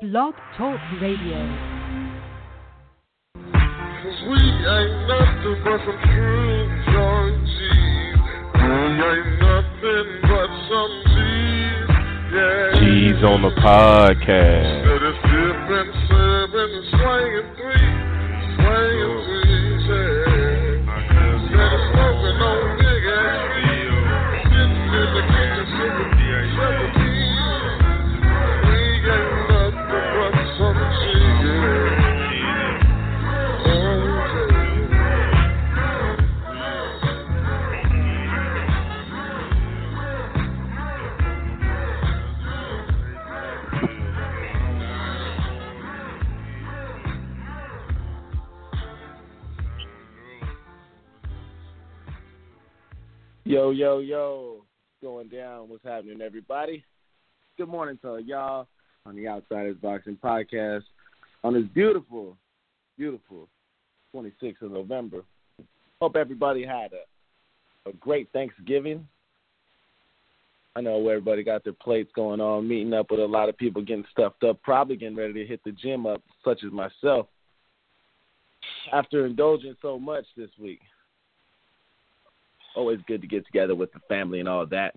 Blog Talk Radio. Cause we ain't nothing but some true Georgies. We ain't nothing but some G's. Yeah. G's on the podcast. That is dipping, serving, swinging three. Swinging Yo, yo, yo. Going down. What's happening, everybody? Good morning to y'all on the Outsiders Boxing Podcast on this beautiful, beautiful 26th of November. Hope everybody had a, a great Thanksgiving. I know everybody got their plates going on, meeting up with a lot of people getting stuffed up, probably getting ready to hit the gym up, such as myself, after indulging so much this week always good to get together with the family and all that,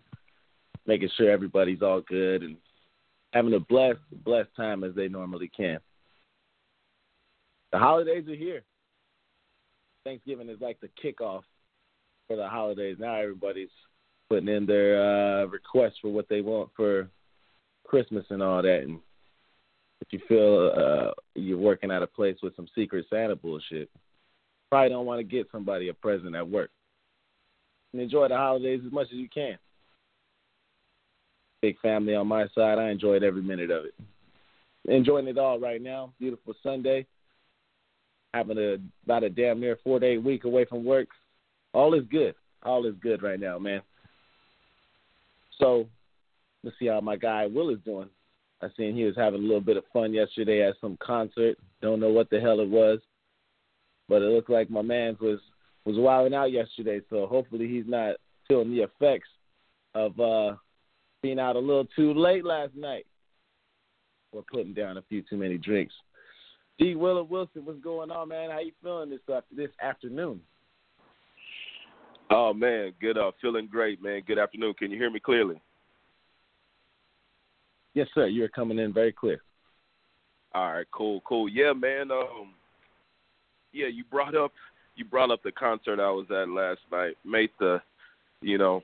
making sure everybody's all good and having a blessed, blessed time as they normally can. The holidays are here. Thanksgiving is like the kickoff for the holidays. Now everybody's putting in their uh, requests for what they want for Christmas and all that. And if you feel uh, you're working at a place with some Secret Santa bullshit, probably don't want to get somebody a present at work and enjoy the holidays as much as you can. Big family on my side. I enjoyed every minute of it. Enjoying it all right now. Beautiful Sunday. Having a about a damn near four day week away from work. All is good. All is good right now, man. So let's see how my guy Will is doing. I seen he was having a little bit of fun yesterday at some concert. Don't know what the hell it was, but it looked like my man was was wilding out yesterday, so hopefully he's not feeling the effects of uh being out a little too late last night or putting down a few too many drinks. D. Willa Wilson, what's going on, man? How you feeling this uh, this afternoon? Oh man, good. Uh, feeling great, man. Good afternoon. Can you hear me clearly? Yes, sir. You're coming in very clear. All right, cool, cool. Yeah, man. Um, yeah, you brought up you brought up the concert I was at last night. Made the, you know,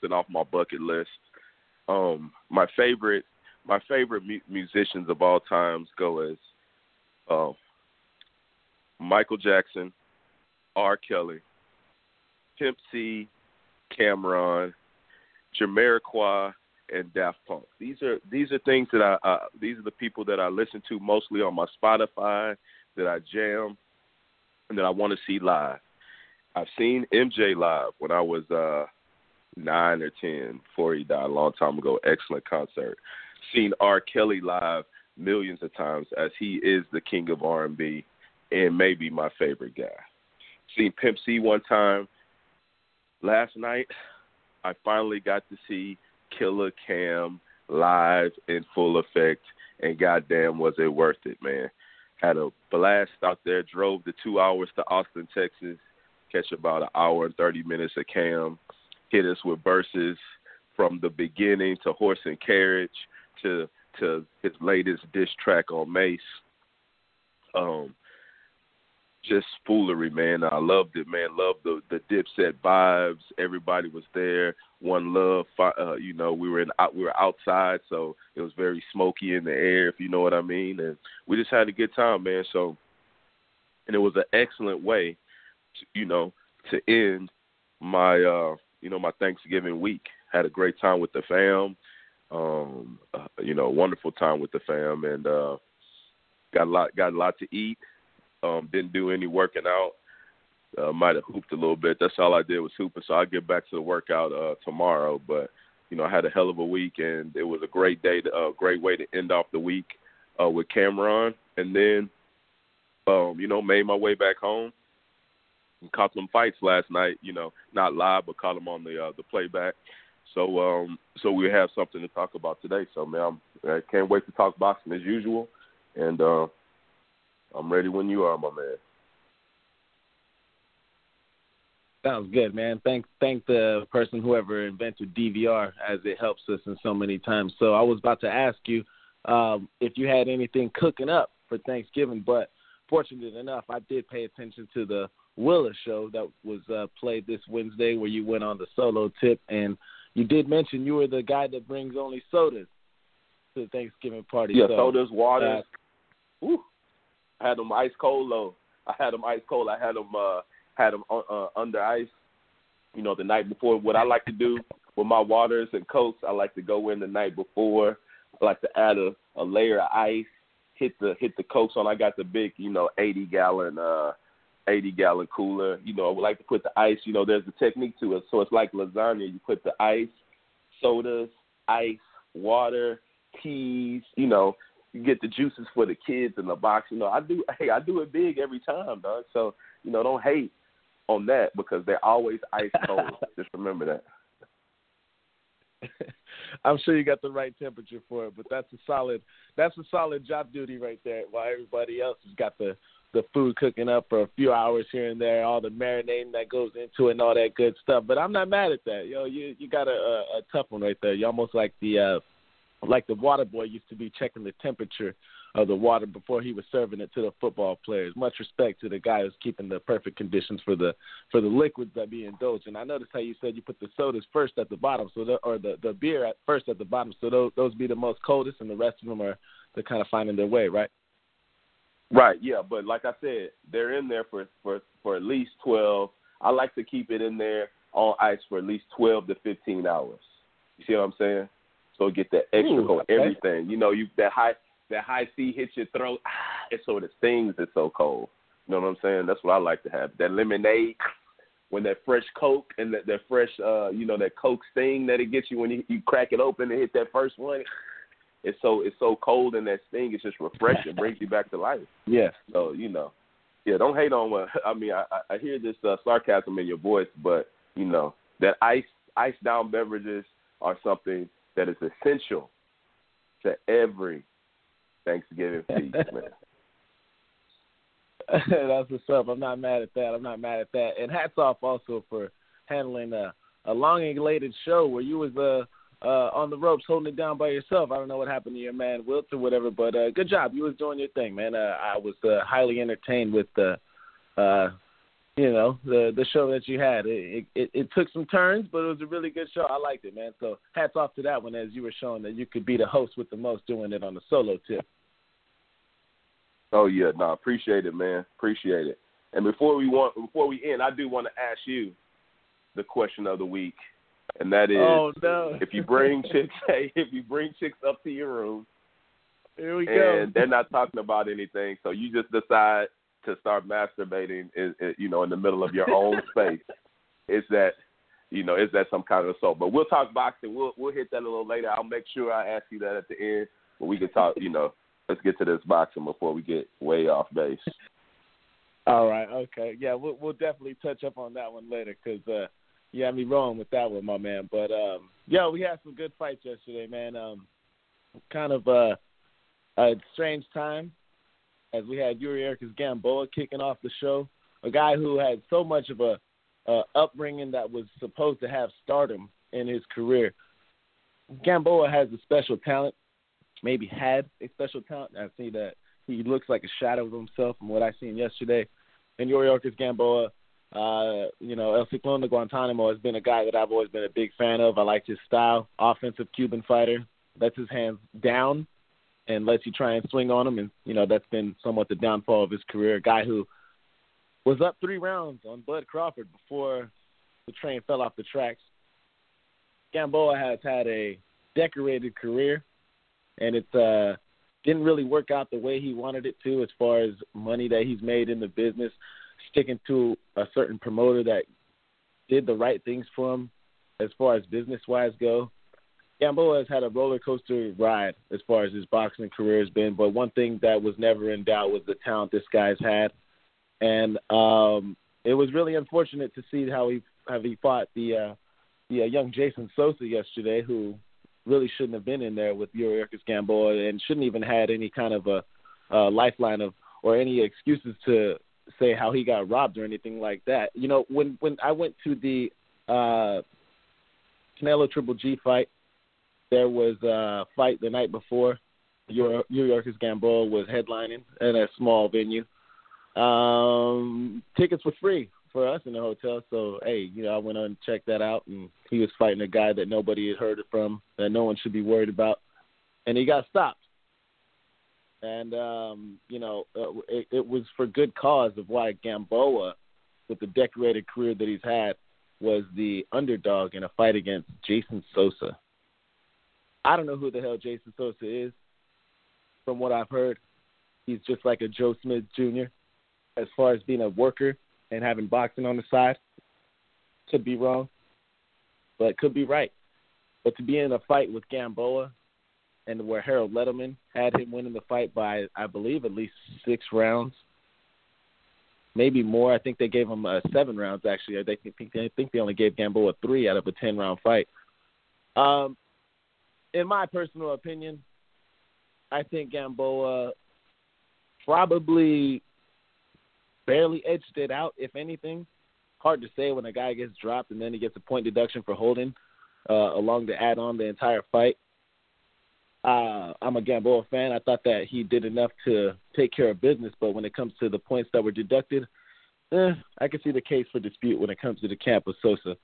been off my bucket list. Um, my favorite, my favorite mu- musicians of all times go as, uh, Michael Jackson, R. Kelly, Pimp C, Cam'ron, Jamiroquai, and Daft Punk. These are these are things that I uh, these are the people that I listen to mostly on my Spotify that I jam and that I want to see live. I've seen MJ live when I was uh nine or ten before he died a long time ago. Excellent concert. Seen R. Kelly live millions of times as he is the king of R and B and maybe my favorite guy. Seen Pimp C one time. Last night I finally got to see Killer Cam live in full effect and goddamn was it worth it, man had a blast out there. Drove the two hours to Austin, Texas. Catch about an hour and thirty minutes of Cam. Hit us with verses from the beginning to Horse and Carriage to to his latest diss track on Mase. Um, just foolery, man. I loved it, man. Loved the the Dipset vibes. Everybody was there. One love. Uh, you know, we were in we were outside, so it was very smoky in the air, if you know what I mean. And we just had a good time, man. So, and it was an excellent way, to, you know, to end my uh, you know my Thanksgiving week. Had a great time with the fam. Um, uh, you know, wonderful time with the fam, and uh, got a lot got a lot to eat. Um, didn't do any working out. Uh, might have hooped a little bit. That's all I did was hooping. So I'll get back to the workout uh, tomorrow. But you know, I had a hell of a week, and it was a great day, a uh, great way to end off the week uh, with Cam'ron, and then um, you know, made my way back home and caught some fights last night. You know, not live, but caught them on the uh, the playback. So um, so we have something to talk about today. So man, I'm, I can't wait to talk boxing as usual, and uh, I'm ready when you are, my man. Sounds good, man. Thank thank the person whoever invented DVR as it helps us in so many times. So I was about to ask you um, if you had anything cooking up for Thanksgiving, but fortunate enough, I did pay attention to the Willa show that was uh, played this Wednesday, where you went on the solo tip, and you did mention you were the guy that brings only sodas to the Thanksgiving party. Yeah, so, sodas, water. Uh, Ooh, I had them ice cold though. I had them ice cold. I had them uh, had them uh, uh, under ice. You know, the night before. What I like to do with my waters and cokes, I like to go in the night before. I like to add a, a layer of ice, hit the hit the cokes on. I got the big, you know, eighty gallon uh eighty gallon cooler. You know, I would like to put the ice, you know, there's a technique to it. So it's like lasagna. You put the ice, sodas, ice, water, teas, you know, you get the juices for the kids in the box. You know, I do hey, I do it big every time, dog. So, you know, don't hate on that because they're always ice cold. Just remember that. I'm sure you got the right temperature for it, but that's a solid that's a solid job duty right there. While everybody else has got the the food cooking up for a few hours here and there, all the marinating that goes into it, and all that good stuff. But I'm not mad at that. Yo, you you got a, a, a tough one right there. You almost like the uh like the water boy used to be checking the temperature of the water before he was serving it to the football players. Much respect to the guy who's keeping the perfect conditions for the for the liquids that be indulged. And I noticed how you said you put the sodas first at the bottom, so the, or the the beer at first at the bottom, so those those be the most coldest, and the rest of them are they're kind of finding their way, right? Right, yeah, but like I said, they're in there for for for at least twelve. I like to keep it in there on ice for at least twelve to fifteen hours. You see what I'm saying? So get that extra Ooh, cold, okay. everything. You know, you that high that high C hits your throat. Ah, it's so it stings. It's so cold. You know what I'm saying? That's what I like to have. That lemonade, when that fresh Coke and that that fresh, uh, you know, that Coke sting that it gets you when you, you crack it open and hit that first one. It's so it's so cold and that sting. It's just refreshing. brings you back to life. Yeah. So you know, yeah, don't hate on what I mean. I, I hear this uh, sarcasm in your voice, but you know that ice ice down beverages are something that is essential to every Thanksgiving feast, man. That's what's up. I'm not mad at that. I'm not mad at that. And hats off also for handling a, a long and elated show where you was uh uh on the ropes holding it down by yourself. I don't know what happened to your man Wilt or whatever, but uh good job. You was doing your thing, man. Uh, I was uh, highly entertained with the uh you know, the the show that you had. It, it it took some turns, but it was a really good show. I liked it, man. So hats off to that one as you were showing that you could be the host with the most doing it on the solo tip. Oh yeah, no, appreciate it, man. Appreciate it. And before we want before we end, I do want to ask you the question of the week, and that is, Oh no. if you bring chicks, hey, if you bring chicks up to your room Here we go. and they're not talking about anything, so you just decide to start masturbating, in, in, you know, in the middle of your own space, is that, you know, is that some kind of assault? But we'll talk boxing. We'll we'll hit that a little later. I'll make sure I ask you that at the end, but we can talk. You know, let's get to this boxing before we get way off base. All right, okay, yeah, we'll we'll definitely touch up on that one later because uh, you had me wrong with that one, my man. But um, yeah, we had some good fights yesterday, man. Um, kind of uh, a strange time as we had Yuriorkis Gamboa kicking off the show, a guy who had so much of a upbringing that was supposed to have stardom in his career. Gamboa has a special talent, maybe had a special talent. I see that he looks like a shadow of himself from what I seen yesterday. And Yuri Gamboa, uh, you know, El Ciclón de Guantanamo has been a guy that I've always been a big fan of. I like his style, offensive Cuban fighter, lets his hands down and lets you try and swing on him. And, you know, that's been somewhat the downfall of his career. A guy who was up three rounds on Bud Crawford before the train fell off the tracks. Gamboa has had a decorated career, and it's uh didn't really work out the way he wanted it to as far as money that he's made in the business, sticking to a certain promoter that did the right things for him as far as business wise go. Gamboa has had a roller coaster ride as far as his boxing career has been, but one thing that was never in doubt was the talent this guy's had, and um, it was really unfortunate to see how he how he fought the uh, the uh, young Jason Sosa yesterday, who really shouldn't have been in there with Yuriorkis Gamboa and shouldn't even had any kind of a, a lifeline of or any excuses to say how he got robbed or anything like that. You know, when when I went to the uh Canelo Triple G fight, there was a fight the night before. Yuriorkis Gamboa was headlining at a small venue. Um, tickets were free for us in the hotel. So hey, you know, I went on and checked that out, and he was fighting a guy that nobody had heard from, that no one should be worried about, and he got stopped. And um, you know, uh, it, it was for good cause of why Gamboa, with the decorated career that he's had, was the underdog in a fight against Jason Sosa. I don't know who the hell Jason Sosa is. From what I've heard, he's just like a Joe Smith Jr. as far as being a worker and having boxing on the side. Could be wrong, but could be right. But to be in a fight with Gamboa and where Harold Lederman had him winning the fight by, I believe, at least six rounds, maybe more. I think they gave him uh, seven rounds actually. I think I think they only gave Gamboa three out of a ten round fight. Um, in my personal opinion, I think Gamboa probably barely edged it out, if anything. Hard to say when a guy gets dropped and then he gets a point deduction for holding uh, along to add on the entire fight. Uh, I'm a Gamboa fan. I thought that he did enough to take care of business, but when it comes to the points that were deducted, eh, I can see the case for dispute when it comes to the camp of Sosa.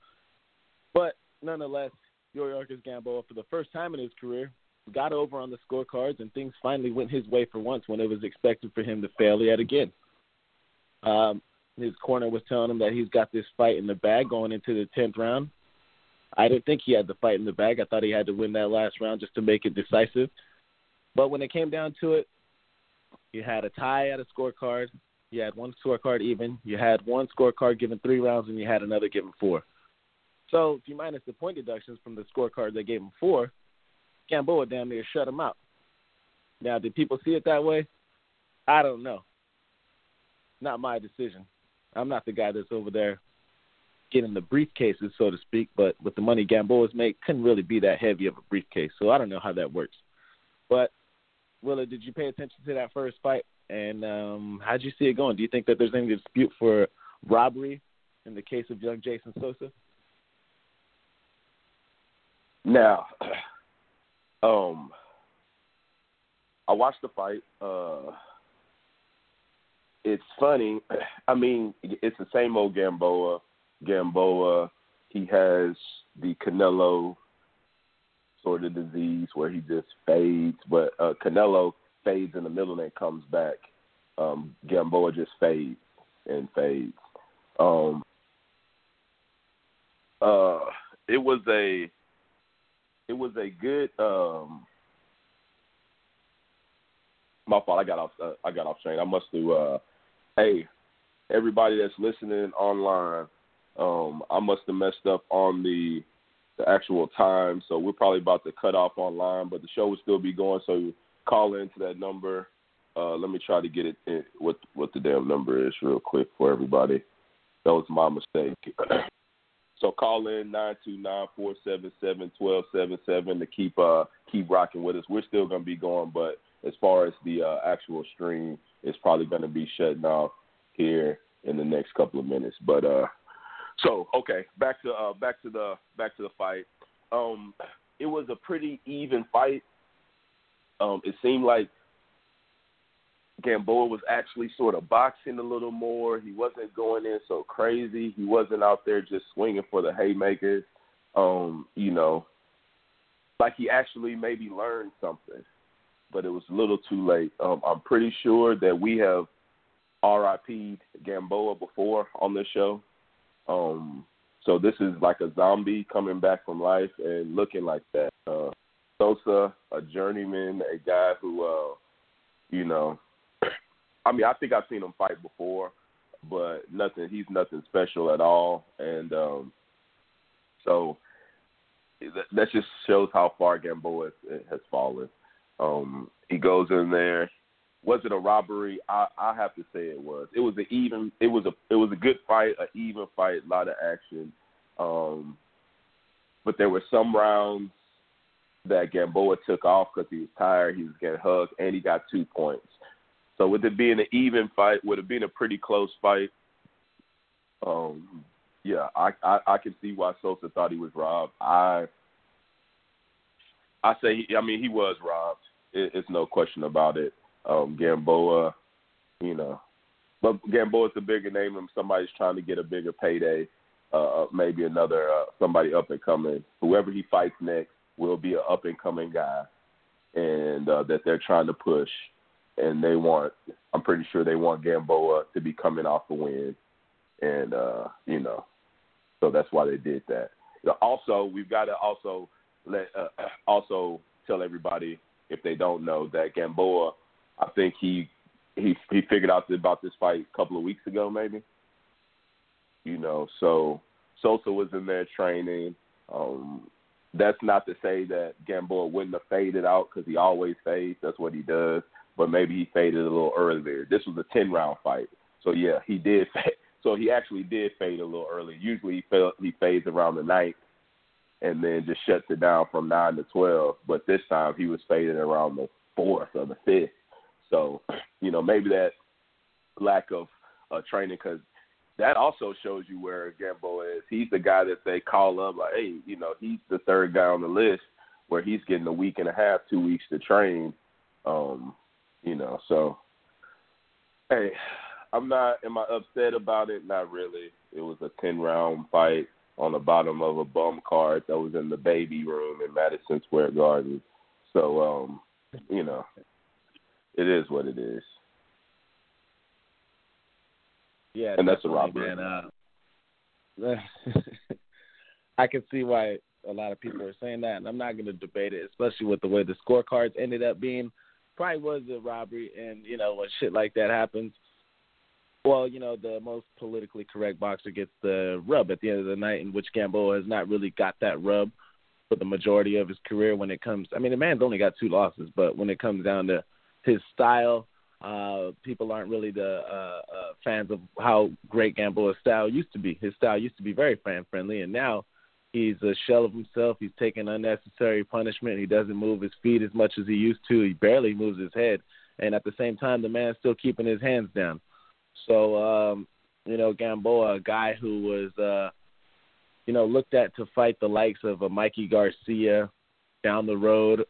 But nonetheless, Yuriorkis Gamboa, for the first time in his career, got over on the scorecards, and things finally went his way for once when it was expected for him to fail yet again. Um, his corner was telling him that he's got this fight in the bag going into the tenth round. I didn't think he had the fight in the bag. I thought he had to win that last round just to make it decisive. But when it came down to it, you had a tie at a scorecard. You had one scorecard even. You had one scorecard given three rounds, and you had another given four. So if you minus the point deductions from the scorecard they gave him four, Gamboa damn near shut him out. Now, did people see it that way? I don't know not my decision. I'm not the guy that's over there getting the briefcases, so to speak. But with the money Gamboa's make, couldn't really be that heavy of a briefcase. So I don't know how that works. But Willa, did you pay attention to that first fight? And um, how did you see it going? Do you think that there's any dispute for robbery in the case of young Jason Sosa? Now, um, I watched the fight. Uh, it's funny. I mean, it's the same old Gamboa. Gamboa, he has the Canelo sort of disease where he just fades, but uh, Canelo fades in the middle and then comes back. Um, Gamboa just fades and fades. Um, uh, it was a it was a good um, my fault. I got off. Uh, I got off train. I must do. Hey, everybody that's listening online, um, I must have messed up on the the actual time, so we're probably about to cut off online, but the show will still be going. So call into that number. Uh, let me try to get it in, what what the damn number is real quick for everybody. That was my mistake. so call in nine two nine four seven seven twelve seven seven to keep uh keep rocking with us. We're still gonna be going, but as far as the uh, actual stream, it's probably going to be shutting off here in the next couple of minutes. But uh, so okay, back to uh, back to the back to the fight. Um, it was a pretty even fight. Um, it seemed like Gamboa was actually sort of boxing a little more. He wasn't going in so crazy. He wasn't out there just swinging for the haymakers. Um, you know, like he actually maybe learned something but it was a little too late. Um, I'm pretty sure that we have RIP'd Gamboa before on this show. Um, so this is like a zombie coming back from life and looking like that. Uh, Sosa, a journeyman, a guy who, uh, you know, I mean, I think I've seen him fight before, but nothing. He's nothing special at all, and um, so that, just shows how far Gamboa has fallen. Um, he goes in there. Was it a robbery? I, I have to say it was. It was an even. It was a. It was a good fight, an even fight, a lot of action. Um, but there were some rounds that Gamboa took off because he was tired. He was getting hugged, and he got two points. So with it being an even fight, would have been a pretty close fight. Um, yeah, I, I I can see why Sosa thought he was robbed. I I say, I mean, he was robbed. It, it's no question about it. Um, Gamboa, you know, but Gamboa's a bigger name than somebody's trying to get a bigger payday. Uh, maybe another uh, somebody up and coming. Whoever he fights next will be an up and coming guy, and uh, that they're trying to push. And they want, I'm pretty sure they want Gamboa to be coming off the win, and uh, you know, so that's why they did that. Also, we've got to also let uh, also tell everybody if they don't know that Gamboa, I think he he he figured out about this fight a couple of weeks ago, maybe. You know, so Sosa was in there training. Um, that's not to say that Gamboa wouldn't have faded out because he always fades. That's what he does. But maybe he faded a little earlier. This was a ten round fight, so yeah, he did. Fade. So he actually did fade a little early. Usually he fell, he fades around the ninth and then just shuts it down from nine to twelve. But this time he was fading around the fourth or the fifth. So, you know, maybe that lack of uh, training because that also shows you where Gamboa is. He's the guy that they call up like, hey, you know, he's the third guy on the list where he's getting a week and a half, two weeks to train. Um, you know, so hey, I'm not. Am I upset about it? Not really. It was a ten round fight on the bottom of a bum card that was in the baby room in Madison Square Garden. So, um, you know, it is what it is. Yeah, and that's a robbery. Man, uh, I can see why a lot of people are saying that, and I'm not going to debate it, especially with the way the scorecards ended up being. Probably was a robbery, and you know when shit like that happens, well, you know, the most politically correct boxer gets the rub at the end of the night, in which Gamboa has not really got that rub for the majority of his career when it comes. I mean, the man's only got two losses, but when it comes down to his style, uh, people aren't really the uh, uh, fans of how great Gamboa's style used to be. His style used to be very fan friendly, and now he's a shell of himself. He's taking unnecessary punishment. He doesn't move his feet as much as he used to. He barely moves his head, and at the same time, the man's still keeping his hands down. So, um, you know, Gamboa, a guy who was, uh, you know, looked at to fight the likes of a Mikey Garcia down the road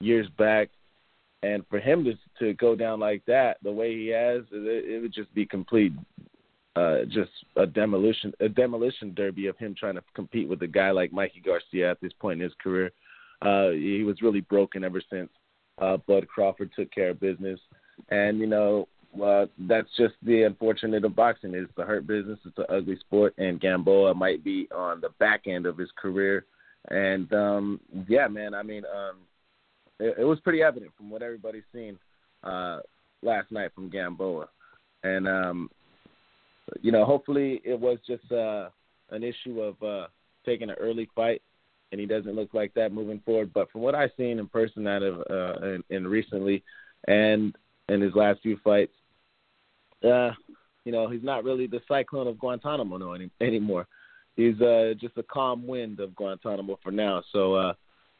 years back, and for him to to go down like that, the way he has, it, it would just be complete, uh, just a demolition, a demolition derby of him trying to compete with a guy like Mikey Garcia at this point in his career. Uh, he was really broken ever since. Uh, Bud Crawford took care of business, and you know, well, that's just the unfortunate of boxing. It's the hurt business. It's an ugly sport, and Gamboa might be on the back end of his career. And um, yeah, man, I mean, um, it, it was pretty evident from what everybody's seen uh, last night from Gamboa, and um, you know, hopefully it was just uh, an issue of uh, taking an early fight, and he doesn't look like that moving forward. But from what I've seen in person out of uh, in, in recently, and in his last few fights, uh, you know, he's not really the cyclone of Guantanamo no any, anymore. He's uh, just a calm wind of Guantanamo for now. So, uh,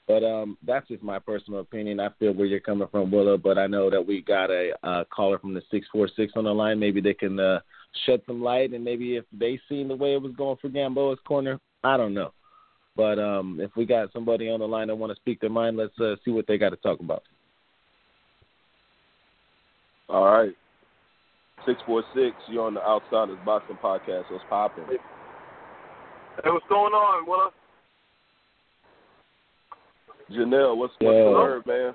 but um, that's just my personal opinion. I feel where you're coming from, Willow, but I know that we got a uh, caller from the six four six on the line. Maybe they can uh, shed some light, and maybe if they seen the way it was going for Gamboa's corner, I don't know. But um, if we got somebody on the line that want to speak their mind, let's uh, see what they got to talk about. All right. 646, you're on the Outsiders Boxing Podcast. What's popping? Hey, what's going on, Willa? Janelle, what's, what's yeah. the word, man?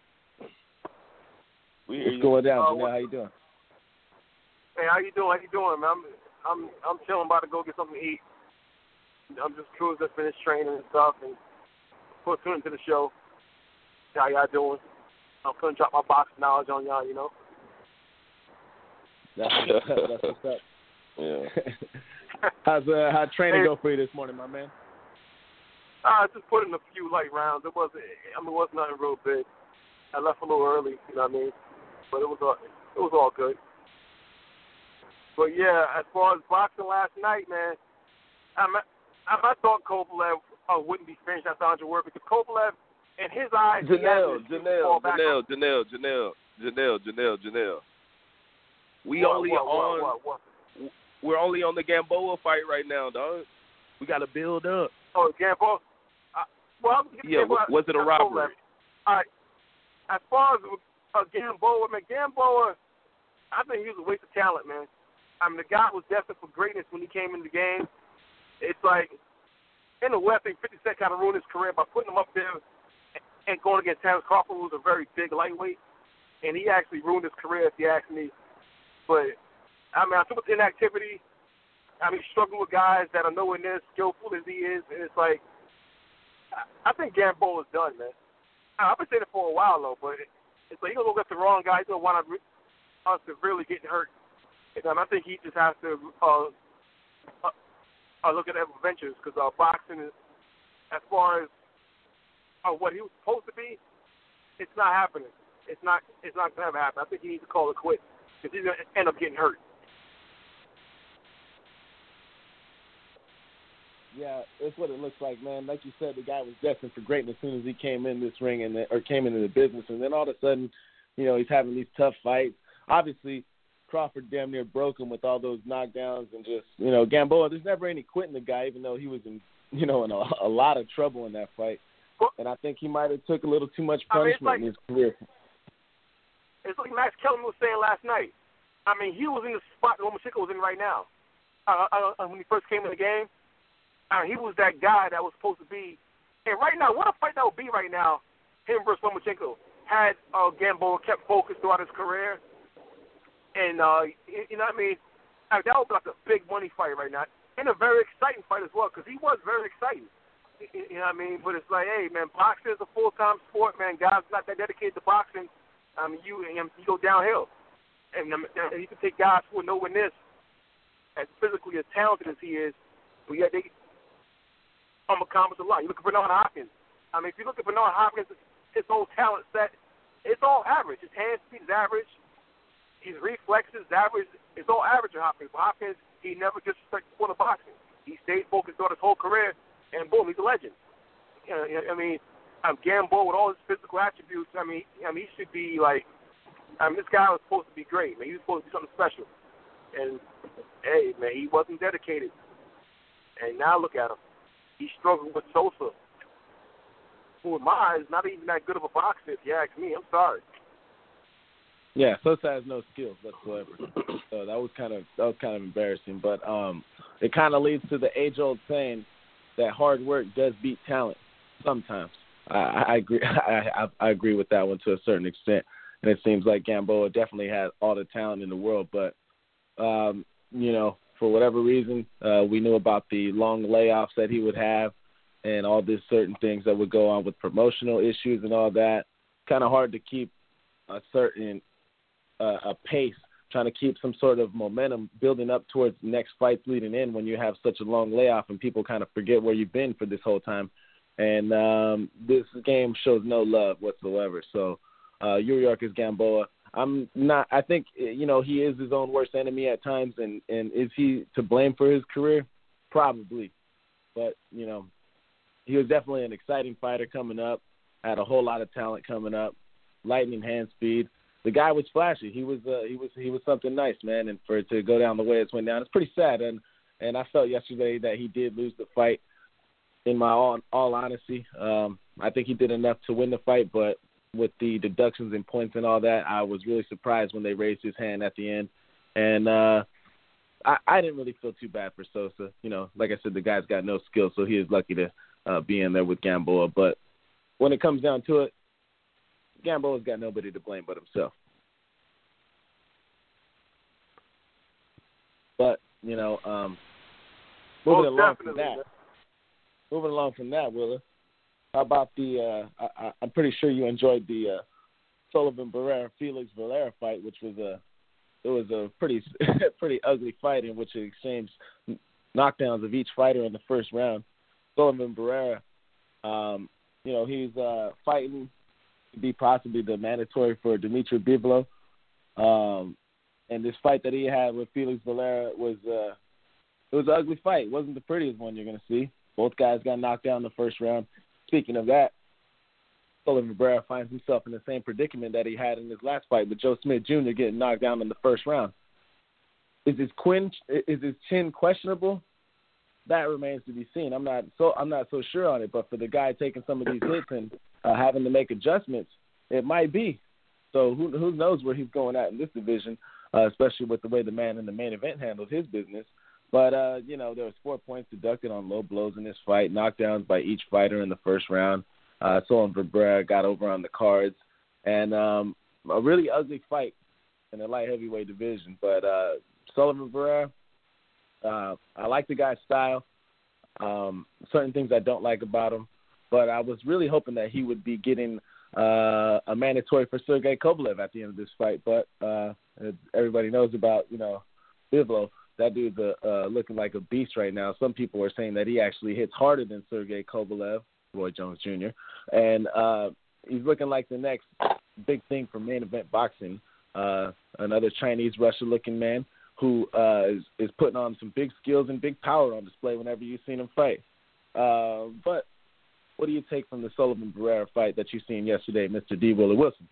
We what's going down, uh, Janelle? How you doing? Hey, how you doing? How you doing, man? I'm I'm I'm chilling, about to go get something to eat. I'm just cruising, finished training and stuff, and put tune into the show. How y'all doing? I'm gonna drop my boxing knowledge on y'all. You know. That's what's up. That's what's up. Yeah. How's uh, how training Hey. go for you this morning, my man? I just put in a few light rounds. It wasn't. I mean, it wasn't nothing real big. I left a little early. You know what I mean? But it was all. It was all good. But yeah, as far as boxing last night, man, I I, I thought Kovalev uh, wouldn't be finished after Andre Ward because Kovalev, in his eyes, he had Janelle, Janelle, Janelle, Janelle, Janelle, Janelle, Janelle, Janelle. We What, only what, on. what? We're only on the Gamboa fight right now, dog. We got to build up. Oh, Gamboa. Uh, well, Yeah, Gamboa, was it a robbery? All right. As far as uh, Gamboa, man, Gamboa, I think he was a waste of talent, man. I mean, the guy was destined for greatness when he came in the game. It's like, in a way, I think 50 Cent kind of ruined his career by putting him up there and going against Terrence Crawford, who's a very big lightweight. And he actually ruined his career, if you ask me. But, I mean, I think with inactivity, I mean, struggling with guys that are nowhere near as skillful as he is. And it's like, I think Gamboa is done, man. I've been saying it for a while, though, but it's like he's to go get the wrong guy. He's to wind up re- uh, severely getting hurt. And um, I think he just has to uh, uh, uh, look at other ventures because uh, boxing, is, as far as uh, what he was supposed to be, it's not happening. It's not. It's not to ever happen. I think he needs to call it quits because he's going to end up getting hurt. Yeah, it's what it looks like, man. Like you said, the guy was destined for greatness as soon as he came in this ring and or came into the business, and then all of a sudden, you know, he's having these tough fights. Obviously, Crawford damn near broke him with all those knockdowns and just, you know, Gamboa. There's never any quitting the guy, even though he was in, you know, in a, a lot of trouble in that fight. And I think he might have took a little too much I mean, punishment in his career. It's like Max Kellerman was saying last night. I mean, he was in the spot that Lomachenko was in right now. Uh, uh, uh, when he first came in the game, uh, he was that guy that was supposed to be. And right now, what a fight that would be right now, him versus Lomachenko. Had uh, Gamboa kept focused throughout his career, and uh, you, you know what I mean, uh, that would be like a big money fight right now, and a very exciting fight as well because he was very exciting. You you know what I mean? But it's like, hey, man, boxing is a full time sport, man. Guys not that dedicated to boxing. I mean, you and you go downhill, and, um, and you can take guys who are nowhere near as physically as talented as he is, but yet they um accomplish a lot. You look at Bernard Hopkins. I mean, if you look at Bernard Hopkins, his whole talent set, it's all average. His hand speed is average. His reflexes average. It's all average in Hopkins. But Hopkins, he never disrespected the sport of boxing. He stayed focused on his whole career, and boom, he's a legend. You know, I mean, um, Gamboa with all his physical attributes. I mean, I mean, he should be like. I mean, this guy was supposed to be great. Man, he was supposed to be something special. And hey, man, he wasn't dedicated. And now look at him. He struggled with Sosa, who in my eyes not even that good of a boxer. If you ask me, I'm sorry. Yeah, Sosa has no skills whatsoever. so that was kind of that was kind of embarrassing. But um, it kind of leads to the age-old saying that hard work does beat talent sometimes. I, agree. I, I, I agree with that one to a certain extent. And it seems like Gamboa definitely had all the talent in the world, but um, you know, for whatever reason, uh, we knew about the long layoffs that he would have, and all these certain things that would go on with promotional issues and all that. Kind of hard to keep a certain uh, a pace, trying to keep some sort of momentum building up towards next fights leading in when you have such a long layoff and people kind of forget where you've been for this whole time. And um, this game shows no love whatsoever. So, uh, is Gamboa. I'm not. I think you know he is his own worst enemy at times, and and is he to blame for his career? Probably, but you know, he was definitely an exciting fighter coming up. Had a whole lot of talent coming up, lightning hand speed. The guy was flashy. He was uh, he was he was something nice, man. And for it to go down the way it's went down, it's pretty sad. And and I felt yesterday that he did lose the fight. In my all all honesty, um, I think he did enough to win the fight, but with the deductions and points and all that, I was really surprised when they raised his hand at the end. And uh I, I didn't really feel too bad for Sosa. You know, like I said, the guy's got no skill, so he is lucky to uh, be in there with Gamboa. But when it comes down to it, Gamboa's got nobody to blame but himself. But you know, um, moving Most along from that. Moving along from that, Willa, How about the? Uh, I, I'm pretty sure you enjoyed the uh, Sullivan Barrera Felix Valera fight, which was a it was a pretty pretty ugly fight in which it exchanged knockdowns of each fighter in the first round. Sullivan Barrera, um, you know, he's uh, fighting to be possibly the mandatory for Dimitri Bivol. Um, and this fight that he had with Felix Valera was uh, it was an ugly fight. It wasn't the prettiest one you're going to see. Both guys got knocked down in the first round. Speaking of that, Sullivan Barrera finds himself in the same predicament that he had in his last fight with Joe Smith Jr. getting knocked down in the first round. Is his quin is his chin questionable? That remains to be seen. I'm not so I'm not so sure on it, but for the guy taking some of these hits and uh, having to make adjustments, it might be. So who who knows where he's going at in this division, uh, especially with the way the man in the main event handled his business. But uh, you know, there was four points deducted on low blows in this fight, knockdowns by each fighter in the first round. Uh, Sullivan Barrera got over on the cards, and um, a really ugly fight in the light heavyweight division. But uh, Sullivan Barrera, uh, I like the guy's style. Um, certain things I don't like about him, but I was really hoping that he would be getting uh, a mandatory for Sergey Kovalev at the end of this fight. But uh, everybody knows about you know Bivol. That dude's uh, uh, looking like a beast right now. Some people are saying that he actually hits harder than Sergey Kovalev, Roy Jones Jr., and uh, he's looking like the next big thing for main event boxing. Uh, another Chinese Russia looking man who uh, is, is putting on some big skills and big power on display whenever you've seen him fight. Uh, but what do you take from the Sullivan Barrera fight that you've seen yesterday, Mr. D. Willie Wilson?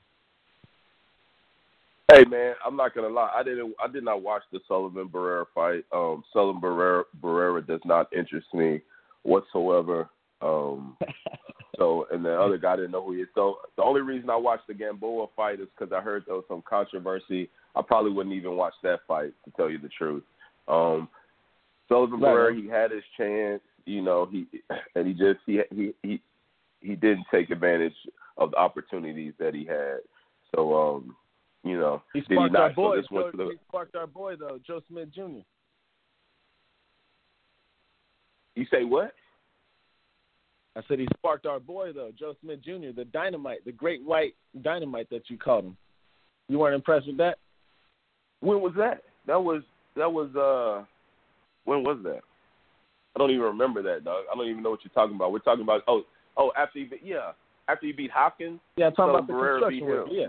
Hey man, I'm not gonna lie. I didn't. I did not watch the Sullivan Barrera fight. Um, Sullivan Barrera, Barrera does not interest me whatsoever. Um, so, and the other guy didn't know who he is. So, the only reason I watched the Gamboa fight is because I heard there was some controversy. I probably wouldn't even watch that fight to tell you the truth. Um, Sullivan Right. Barrera, he had his chance, you know, he and he just he he he he didn't take advantage of the opportunities that he had. So, um, you know, He did he sparked our not? So boy. this went Joe, the, he sparked our boy though, Joe Smith Jr. you say what? I said he sparked our boy though, Joe Smith Jr. The dynamite, the great white dynamite that you called him. You weren't impressed with that? When was that? That was that was uh when was that? I don't even remember that, dog. I don't even know what you're talking about. We're talking about oh oh after you beat yeah after you beat Hopkins. Yeah, I'm talking about the Barrera construction beat work. Yeah.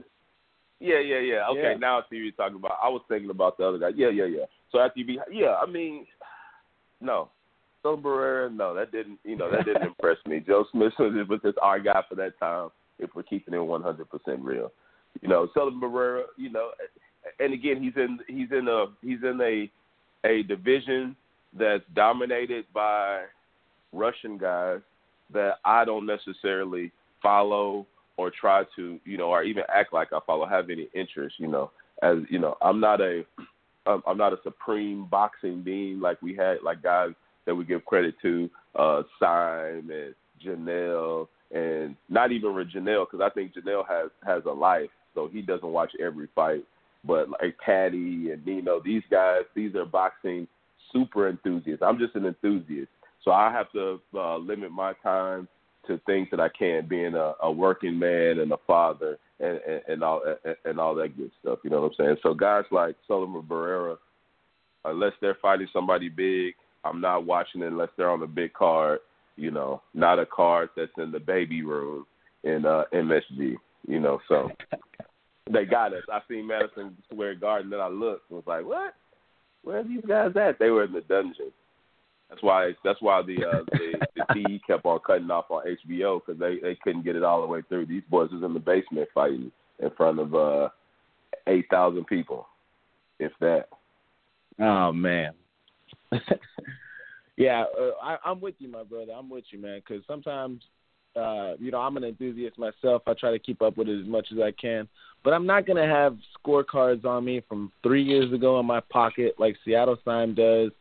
Yeah, yeah, yeah. Okay, Yeah. now I see what you're talking about. I was thinking about the other guy. Yeah, yeah, yeah. So after you be, yeah, I mean, no, Sullivan Barrera, no, that didn't, you know, that didn't impress me. Joe Smith was was just our guy for that time. If we're keeping it 100% real, you know, Sullivan Barrera, you know, and again, he's in he's in a he's in a a division that's dominated by Russian guys that I don't necessarily follow or try to, you know, or even act like I follow, have any interest, you know. As you know, I'm not a, I'm not a supreme boxing being like we had, like guys that we give credit to, uh, Syme and Janelle, and not even with Janelle, because I think Janelle has has a life, so he doesn't watch every fight. But like Patty and Nino, these guys, these are boxing super enthusiasts. I'm just an enthusiast, so I have to uh, limit my time to things that I can, being a, a working man and a father and, and, and all and, all that good stuff. You know what I'm saying? So guys like Sullivan Barrera, unless they're fighting somebody big, I'm not watching it unless they're on a big card. You know, not a card that's in the baby room in uh, MSG. You know, so they got us. I seen Madison Square Garden, then I looked and was like, what? Where are these guys at? They were in the dungeon. That's why. That's why the uh, the, the TV kept on cutting off on HBO because they they couldn't get it all the way through. These boys was in the basement fighting in front of uh, eight thousand people, if that. Oh man. yeah, uh, I, I'm with you, my brother. I'm with you, man. Because sometimes, uh, you know, I'm an enthusiast myself. I try to keep up with it as much as I can, but I'm not gonna have scorecards on me from three years ago in my pocket like Seattle Sign does.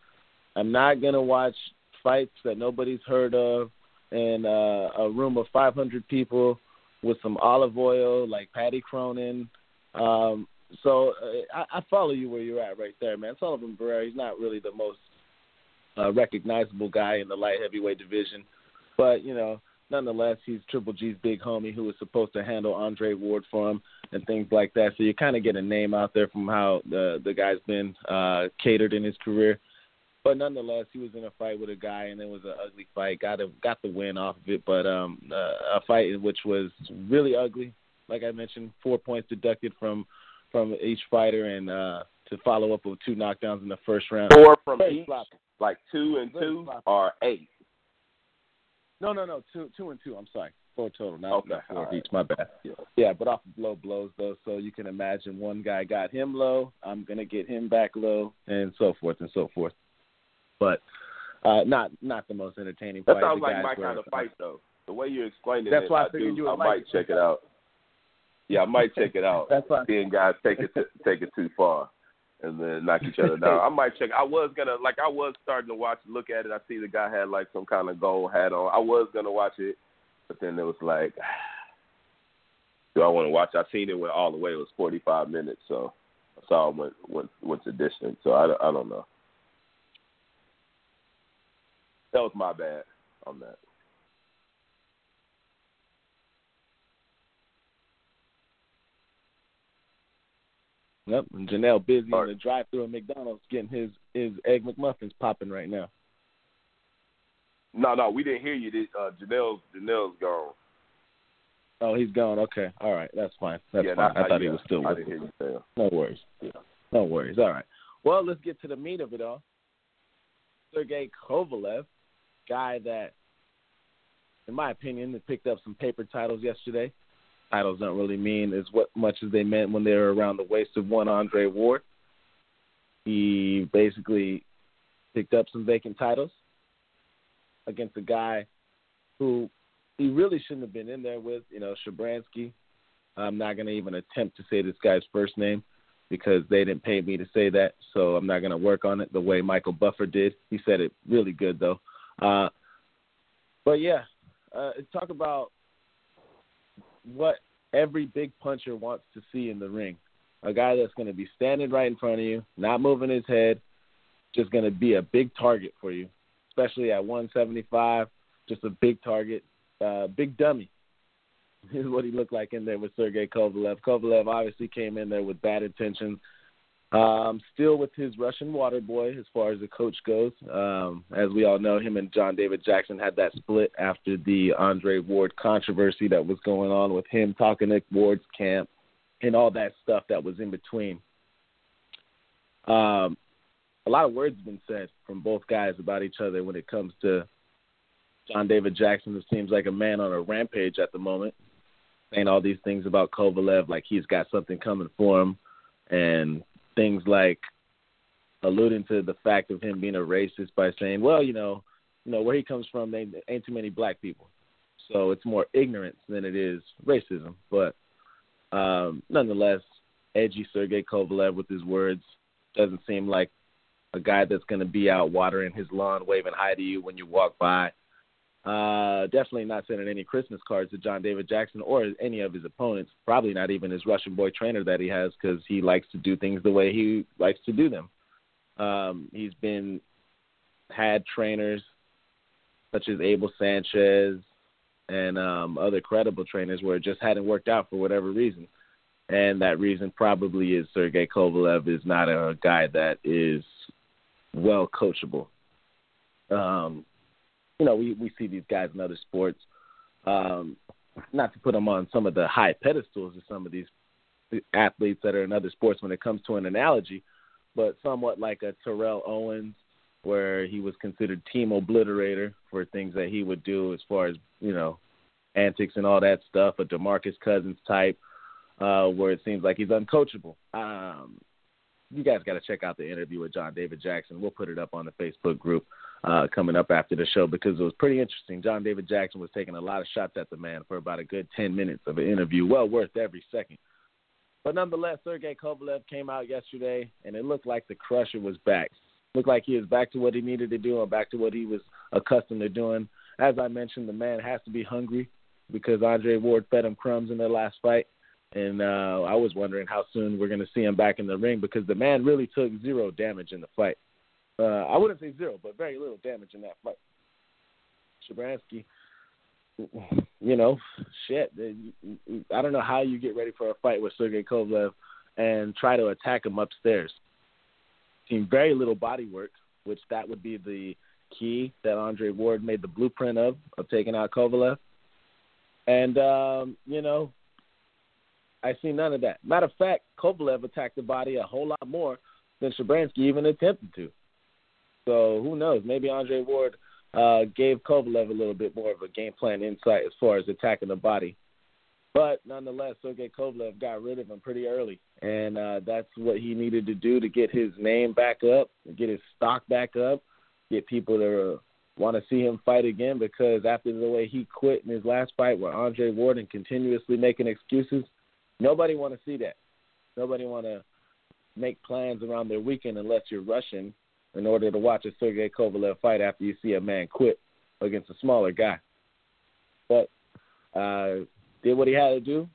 I'm not gonna watch fights that nobody's heard of in uh, a room of 500 people with some olive oil like Patty Cronin. Um, so uh, I, I follow you where you're at right there, man. Sullivan Barrera, he's not really the most uh, recognizable guy in the light heavyweight division, but you know nonetheless, he's Triple G's big homie who was supposed to handle Andre Ward for him and things like that. So you kind of get a name out there from how the the guy's been uh, catered in his career. But nonetheless, he was in a fight with a guy, and it was an ugly fight. Got a, got the win off of it, but um, uh, a fight which was really ugly. Like I mentioned, four points deducted from from each fighter, and uh, to follow up with two knockdowns in the first round. Four from Very each, sloppy. like two and Very two, sloppy. or eight. No, no, no, two, two and two. I'm sorry, four total, not, Okay, not four right. each. My bad. Yeah. Yeah, but off of low blows though, so you can imagine one guy got him low, I'm gonna get him back low, and so forth and so forth. But uh, not not the most entertaining That fight. sounds The like my kind of fight, though. The way you're explaining That's it, why I I, figured do, you I might check it out. Yeah, I might check it out. That's why. Seeing guys take it to, take it too far, and then knock each other down. I might check. I was gonna like I was starting to watch, look at it. I see the guy had like some kind of gold hat on. I was gonna watch it, but then it was like, do I want to watch? I seen it went all the way. It was 45 minutes, so I saw it went went went to distance. So I, I don't know. That was my bad on that. Yep, and Janelle busy in the drive-through at McDonald's getting his his egg McMuffins popping right now. No, no, we didn't hear you. Uh, Janelle's Janelle's gone. Oh, he's gone. Okay, all right, that's fine. That's yeah, fine. not- I thought he was still I with didn't hear us. you. No worries. Yeah. No worries. All right. Well, let's get to the meat of it all. Sergey Kovalev, guy that, in my opinion, picked up some paper titles yesterday. Titles don't really mean as what much as they meant when they were around the waist of one Andre Ward. He basically picked up some vacant titles against a guy who he really shouldn't have been in there with. You know, Shabransky. I'm not going to even attempt to say this guy's first name because they didn't pay me to say that, so I'm not going to work on it the way Michael Buffer did. He said it really good though. Uh, but yeah, uh, talk about what every big puncher wants to see in the ring. A guy that's going to be standing right in front of you, not moving his head, just going to be a big target for you, especially at 175. Just a big target, uh, big dummy is what he looked like in there with Sergey Kovalev. Kovalev obviously came in there with bad intentions. Um, still with his Russian water boy as far as the coach goes. Um, as we all know, him and John David Jackson had that split after the Andre Ward controversy that was going on with him talking at Ward's camp and all that stuff that was in between. Um, a lot of words have been said from both guys about each other when it comes to John David Jackson, who seems like a man on a rampage at the moment saying all these things about Kovalev, like he's got something coming for him, and things like alluding to the fact of him being a racist by saying, well, you know, you know where he comes from, they ain't too many black people, so it's more ignorance than it is racism. But um, nonetheless, edgy Sergey Kovalev with his words doesn't seem like a guy that's going to be out watering his lawn, waving hi to you when you walk by. Uh, definitely not sending any Christmas cards to John David Jackson or any of his opponents. Probably not even his Russian boy trainer that he has because he likes to do things the way he likes to do them. Um, he's been had trainers such as Abel Sanchez and um, other credible trainers where it just hadn't worked out for whatever reason. And that reason probably is Sergey Kovalev is not a guy that is well coachable. Um, you know, we we see these guys in other sports. Um, not to put them on some of the high pedestals of some of these athletes that are in other sports when it comes to an analogy, but somewhat like a Terrell Owens, where he was considered team obliterator for things that he would do as far as you know antics and all that stuff. A Demarcus Cousins type, uh, where it seems like he's uncoachable. Um, you guys got to check out the interview with John David Jackson. We'll put it up on the Facebook group uh, coming up after the show because it was pretty interesting. John David Jackson was taking a lot of shots at the man for about a good 10 minutes of an interview, well worth every second. But nonetheless, Sergey Kovalev came out yesterday, and it looked like the Krusher was back. Looked like he was back to what he needed to do and back to what he was accustomed to doing. As I mentioned, the man has to be hungry because Andre Ward fed him crumbs in their last fight. And uh, I was wondering how soon we're going to see him back in the ring because the man really took zero damage in the fight. Uh, I wouldn't say zero, but very little damage in that fight. Shabransky you know, shit. I don't know how you get ready for a fight with Sergey Kovalev and try to attack him upstairs. Seen very little body work, which that would be the key that Andre Ward made the blueprint of of taking out Kovalev. And um, you know, I see none of that. Matter of fact, Kovalev attacked the body a whole lot more than Shabransky even attempted to. So who knows? Maybe Andre Ward uh, gave Kovalev a little bit more of a game plan insight as far as attacking the body. But nonetheless, Sergey Kovalev got rid of him pretty early, and uh, that's what he needed to do to get his name back up, get his stock back up, get people to want to see him fight again. Because after the way he quit in his last fight, where Andre Ward and continuously making excuses, nobody want to see that. Nobody want to make plans around their weekend unless you're rushing in order to watch a Sergey Kovalev fight after you see a man quit against a smaller guy. But uh, did what he had to do,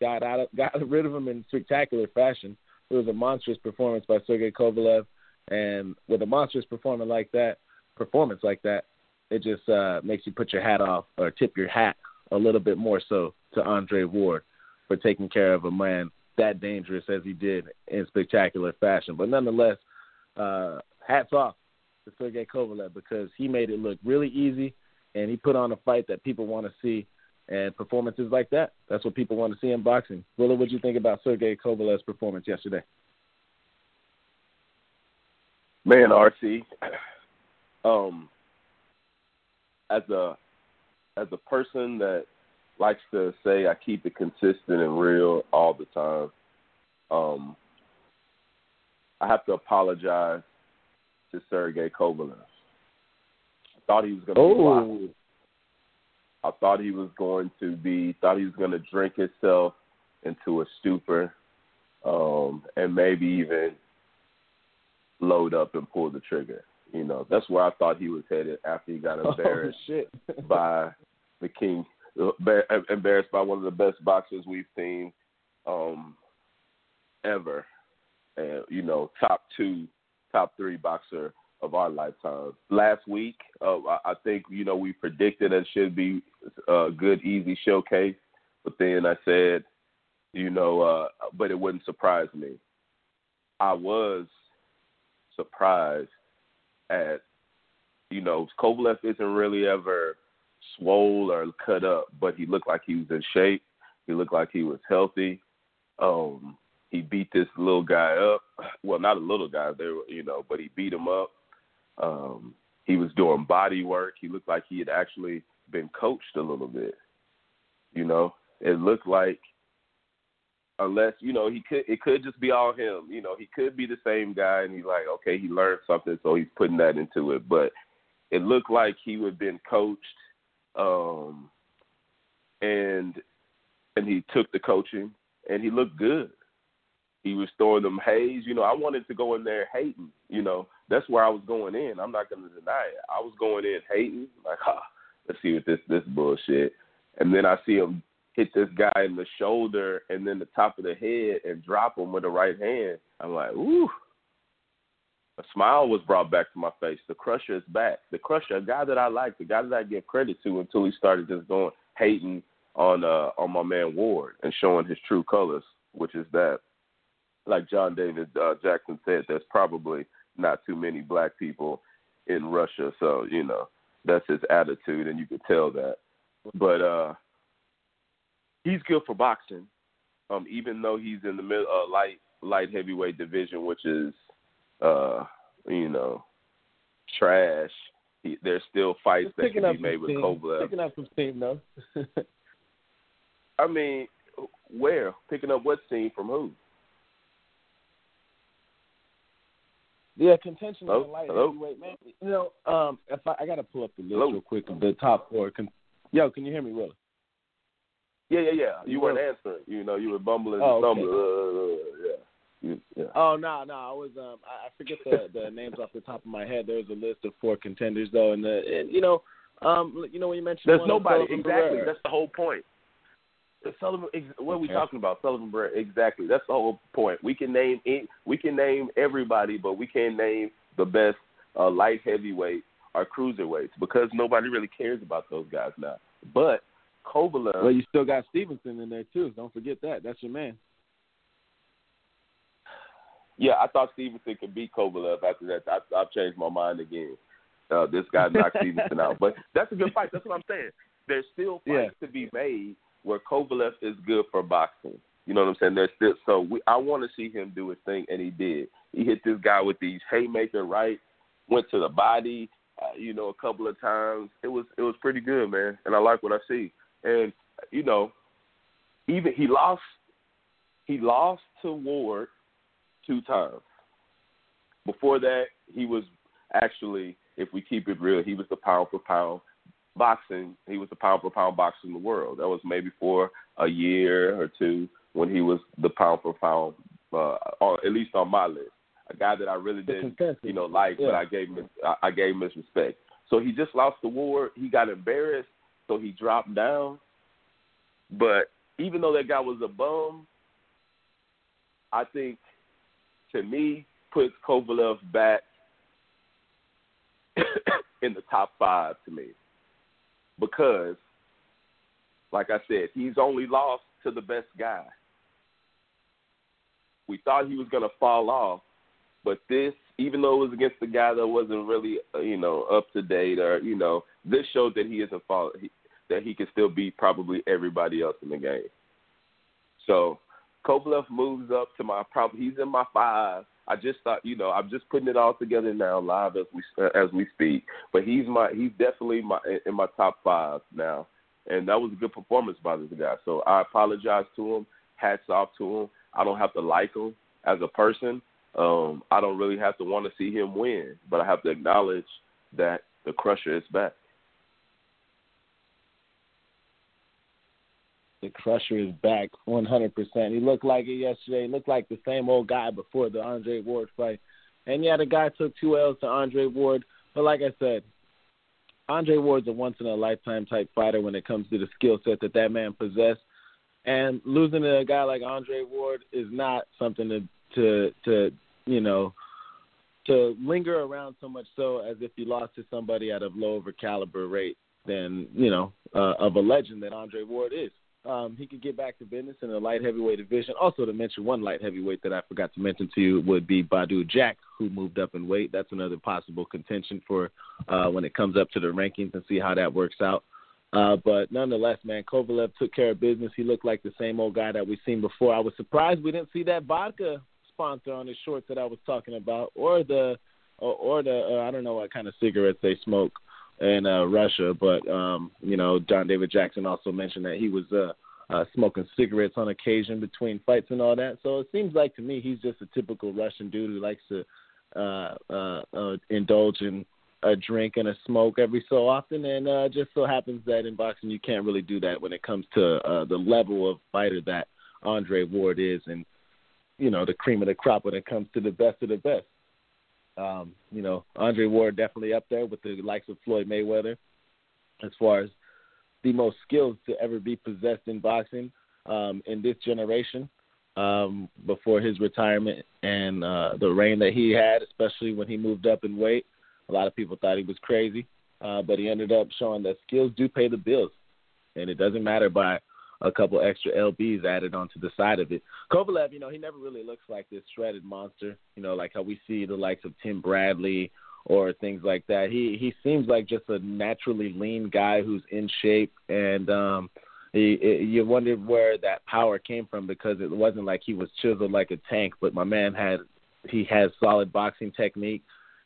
got out of, got rid of him in spectacular fashion. It was a monstrous performance by Sergey Kovalev, and with a monstrous performance like that, performance like that, it just uh, makes you put your hat off or tip your hat a little bit more so to Andre Ward for taking care of a man that dangerous as he did in spectacular fashion. But nonetheless, uh, hats off to Sergey Kovalev because he made it look really easy and he put on a fight that people want to see and performances like that. That's what people want to see in boxing. Willa, what do you think about Sergey Kovalev's performance yesterday? Man, RC, um, as a as a person that likes to say I keep it consistent and real all the time, um, I have to apologize to Sergey Kovalev. I thought he was going to oh. be I thought he was going to be, thought he was going to drink himself into a stupor, um, and maybe even load up and pull the trigger. You know, that's where I thought he was headed after he got Oh, embarrassed shit. by the king, embarrassed by one of the best boxers we've seen um, ever, you know, top two, top three boxer of our lifetime. Last week, uh, I I think you know we predicted it should be a good, easy showcase, but then I said, you know, uh, but it wouldn't surprise me. I was surprised at, you know, Kovalev isn't really ever swole or cut up, but he looked like he was in shape. He looked like he was healthy. Um, he beat this little guy up. Well, not a little guy, there, you know, but he beat him up. Um, he was doing body work. He looked like he had actually been coached a little bit. You know, it looked like unless you know he could, it could just be all him. You know, he could be the same guy, and he's like, okay, he learned something, so he's putting that into it. But it looked like he have been coached, um, and and he took the coaching, and he looked good. He was throwing them haze. You know, I wanted to go in there hating. You know, that's where I was going in. I'm not going to deny it. I was going in hating, like, ha, let's see what this this bullshit. And then I see him hit this guy in the shoulder and then the top of the head and drop him with the right hand. I'm like, ooh. A smile was brought back to my face. The Krusher is back. The Krusher, a guy that I like, the guy that I give credit to until he started just going hating on uh on my man Ward and showing his true colors, which is that like John David uh, Jackson said, there's probably not too many black people in Russia, so you know that's his attitude, and you could tell that. But uh, he's good for boxing, um, even though he's in the mid, uh, light light heavyweight division, which is uh, you know trash. He, there's still fights It's that can be made with. Kovalev. Picking up some steam, though. I mean, where picking up what scene from who? Yeah, contention Hello? in the light Hello? heavyweight, man. You know, um, if I, I got to pull up the list Hello? real quick of the top four. Con- Yo, can you hear me, Willie? Yeah, yeah, yeah. You weren't Well- answering. You know, you were bumbling Oh, and okay. stumbling. Uh, yeah. You, yeah. Oh no, no, I was um I, I forget the the names off the top of my head. There was a list of four contenders though, and the and you know um you know when you mentioned There's nobody. Exactly. That's the whole point. Sullivan. What are we talking about? Sullivan Barrera. Exactly. That's the whole point. We can name any- we can name everybody, but we can't name the best uh, light heavyweight or cruiserweights because nobody really cares about those guys now. But Kovalev. Well, you still got Stevenson in there too. Don't forget that. That's your man. Yeah, I thought Stevenson could beat Kovalev after that. I, I've changed my mind again. Uh, this guy knocked Stevenson out, but that's a good fight. That's what I'm saying. There's still fights Yeah. to be made where Kovalev is good for boxing. You know what I'm saying? There's still so we, I want to see him do his thing, and he did. He hit this guy with these haymaker right, went to the body, uh, you know, a couple of times. It was it was pretty good, man, and I like what I see. And you know, even he lost he lost to Ward two times. Before that, he was actually, if we keep it real, he was the pound for pound boxing. He was the pound for pound boxer in the world. That was maybe for a year or two when he was the pound for pound, uh, or at least on my list. A guy that I really didn't, you know, like, but I gave him, I, I gave him his respect. So he just lost the war. He got embarrassed, so he dropped down. But even though that guy was a bum, I think to me puts Kovalev back in the top five to me because, like I said, he's only lost to the best guy. We thought he was going to fall off, but this, even though it was against the guy that wasn't really, uh, you know, up to date, or you know, this showed that he isn't fall, that he can still beat probably everybody else in the game. So Kovalev moves up to my probably he's in my five. I just thought, you know, I'm just putting it all together now live as we as we speak. But he's my he's definitely my in my top five now, and that was a good performance by this guy. So I apologize to him. Hats off to him. I don't have to like him as a person. Um, I don't really have to want to see him win, but I have to acknowledge that the Krusher is back. The Krusher is back 100%. He looked like it yesterday. He looked like the same old guy before the Andre Ward fight. And yeah, the guy took two L's to Andre Ward. But like I said, Andre Ward's a once in a lifetime type fighter when it comes to the skill set that that man possessed. And losing to a guy like Andre Ward is not something to to to you know to linger around so much so as if you lost to somebody at a lower caliber rate than you know uh, of a legend that Andre Ward is. Um, he could get back to business in the light heavyweight division. Also, to mention one light heavyweight that I forgot to mention to you would be Badou Jack, who moved up in weight. That's another possible contention for uh, when it comes up to the rankings and see how that works out. Uh, but nonetheless, man, Kovalev took care of business. He looked like the same old guy that we've seen before. I was surprised we didn't see that vodka sponsor on his shorts that I was talking about, or the, or, or the, uh, I don't know what kind of cigarettes they smoke in uh, Russia. But um, you know, John David Jackson also mentioned that he was uh, uh, smoking cigarettes on occasion between fights and all that. So it seems like to me he's just a typical Russian dude who likes to uh, uh, uh, indulge in a drink and a smoke every so often, and uh, just so happens that in boxing you can't really do that when it comes to uh, the level of fighter that Andre Ward is, and you know the cream of the crop when it comes to the best of the best. Um, you know, Andre Ward definitely up there with the likes of Floyd Mayweather as far as the most skills to ever be possessed in boxing um, in this generation um, before his retirement and uh, the reign that he had, especially when he moved up in weight. A lot of people thought he was crazy, uh, but he ended up showing that skills do pay the bills, and it doesn't matter by a couple extra lbs added onto the side of it. Kovalev, you know, he never really looks like this shredded monster, you know, like how we see the likes of Tim Bradley or things like that. He he seems like just a naturally lean guy who's in shape, and um, he, you wondered where that power came from because it wasn't like he was chiseled like a tank, but my man had he has solid boxing technique.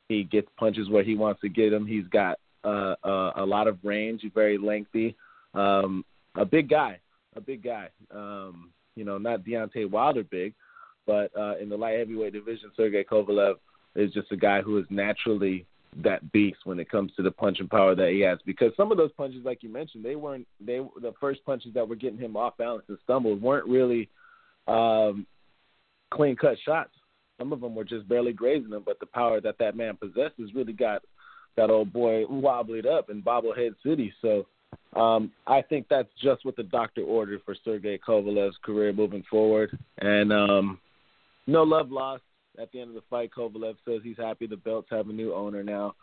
He gets punches where he wants to get them. He's got uh, uh, a lot of range. He's very lengthy. Um, a big guy, a big guy. Um, you know, not Deontay Wilder big, but uh, in the light heavyweight division, Sergey Kovalev is just a guy who is naturally that beast when it comes to the punching power that he has. Because some of those punches, like you mentioned, they weren't they the first punches that were getting him off balance and stumbled weren't really um, clean cut shots. Some of them were just barely grazing him, but the power that that man possesses really got that old boy wobbled up in bobblehead city. So um, I think that's just what the doctor ordered for Sergey Kovalev's career moving forward. And um, no love lost at the end of the fight. Kovalev says he's happy the belts have a new owner now,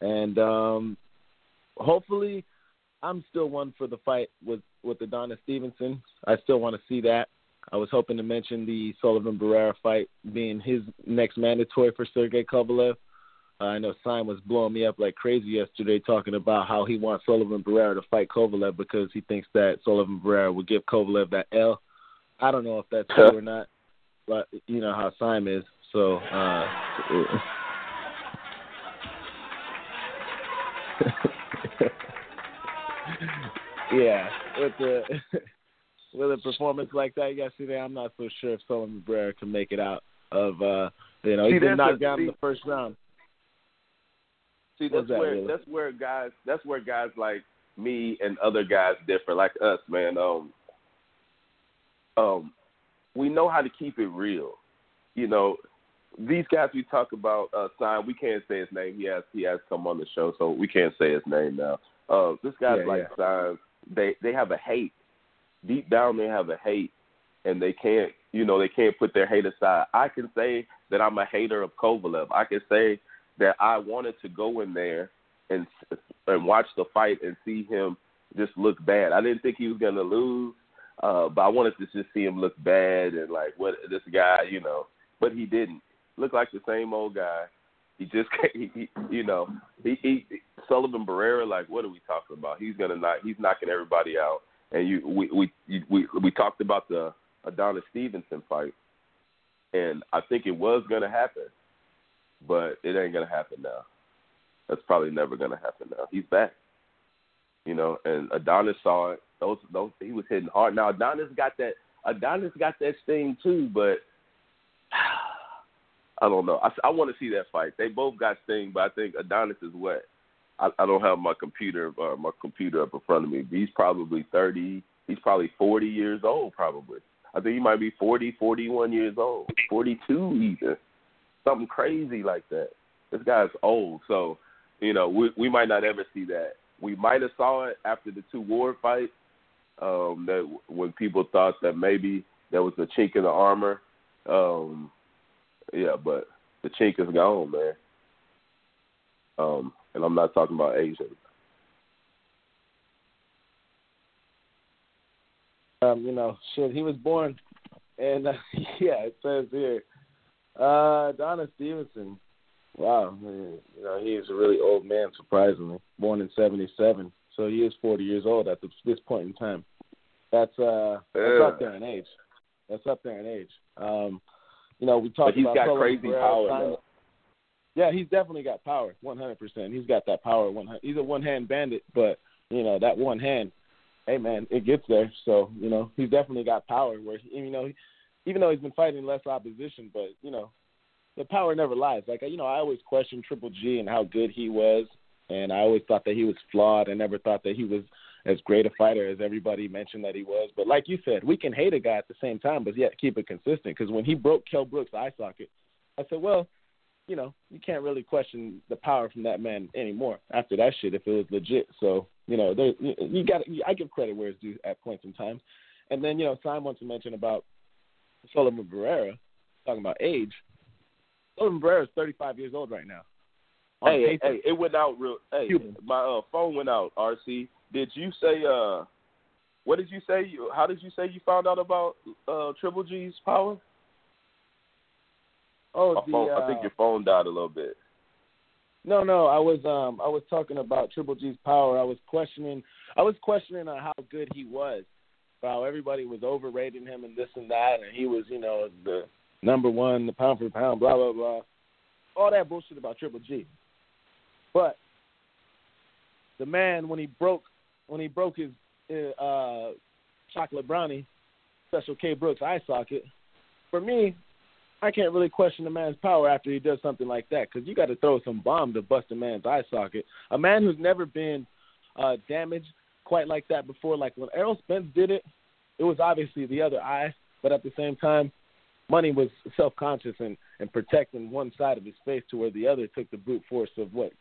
and um, hopefully I'm still one for the fight with with Adonis Stevenson. I still want to see that. I was hoping to mention the Sullivan Barrera fight being his next mandatory for Sergey Kovalev. Uh, I know Simon was blowing me up like crazy yesterday, talking about how he wants Sullivan Barrera to fight Kovalev because he thinks that Sullivan Barrera would give Kovalev that L. I don't know if that's true or not, but you know how Simon is. So, uh, yeah, with the with a performance like that yesterday, I'm not so sure if Sullivan Barrera can make it out of uh you know, he's been that's knocked a- down in see- the first round. See, that's that where really? that's where guys that's where guys like me and other guys differ, like us, man. Um, um, we know how to keep it real. You know, these guys we talk about, uh, sign. We can't say his name. He has he has come on the show, so we can't say his name now. Uh, this guy's Yeah, like signs. They they have a hate deep down. They have a hate, and they can't you know they can't put their hate aside. I can say that I'm a hater of Kovalev. I can say that I wanted to go in there and and watch the fight and see him just look bad. I didn't think he was gonna lose, uh, but I wanted to just see him look bad and like what this guy, you know. But he didn't. Looked like the same old guy. He just, he, he, you know, he, he Sullivan Barrera. Like, what are we talking about? He's gonna knock. He's knocking everybody out. And you, we, we, you- we, we talked about the Adonis Stevenson fight, and I think it was gonna happen, but it ain't gonna happen now. That's probably never gonna happen now. He's back. You know, and Adonis saw it. Those, those, he was hitting hard. Now Adonis got that. Adonis got that sting too, but I don't know. I, I want to see that fight. They both got sting, but I think Adonis is wet. I, I don't have my computer uh, my computer up in front of me. He's probably thirty. He's probably forty years old. Probably. I think he might be forty, forty-one years old, forty-two even, something crazy like that. This guy's old, so you know we we might not ever see that. We might have saw it after the two war fights. Um, that when people thought that maybe there was a chink in the armor. Um, yeah, but the chink is gone, man. Um, and I'm not talking about Asian. Um, you know, shit, he was born, and uh, yeah, it says here, uh, Adonis Stevenson. Wow, you know, he is a really old man, surprisingly. Born in '77, so he is 40 years old at this, point in time. That's uh, that's up there in age. That's up there in age. Um, you know, we talked But he's about got crazy power, though. Yeah, he's definitely got power, 100%. He's got that power. 100. He's a one-hand bandit, but you know that one hand, hey man, it gets there. So you know he's definitely got power. Where he- you know, even though he's been fighting less opposition, but you know, the power never lies. Like you know, I always questioned Triple G and how good he was, and I always thought that he was flawed. I never thought that he was as great a fighter as everybody mentioned that he was. But like you said, we can hate a guy at the same time, but yet keep it consistent. Because when he broke Kell Brooks' eye socket, I said, well, you know, you can't really question the power from that man anymore after that shit if it was legit. So, you know, there, you, got I give credit where it's due at points in time. And then, you know, Simon wants to mention about Sullivan Barrera, talking about age. Sullivan Barrera is 35 years old right now. Hey, hey, it went out real. Hey, Cuban. my uh, phone went out. RC, did you say? uh What did you say? How did you say you found out about uh Triple G's power? Oh, My the, phone, I uh, think your phone died a little bit. No, no, I was um I was talking about Triple G's power. I was questioning I was questioning on how good he was. How everybody was overrating him and this and that and he was, you know, the number one, the pound for pound, blah blah blah. All that bullshit about Triple G. But the man when he broke when he broke his uh chocolate brownie, special K Brooks eye socket, for me, I can't really question a man's power after he does something like that because you got to throw some bomb to bust a man's eye socket. A man who's never been uh, damaged quite like that before, like when Errol Spence did it, it was obviously the other eye, but at the same time, Money was self-conscious and, and protecting one side of his face to where the other took the brute force of what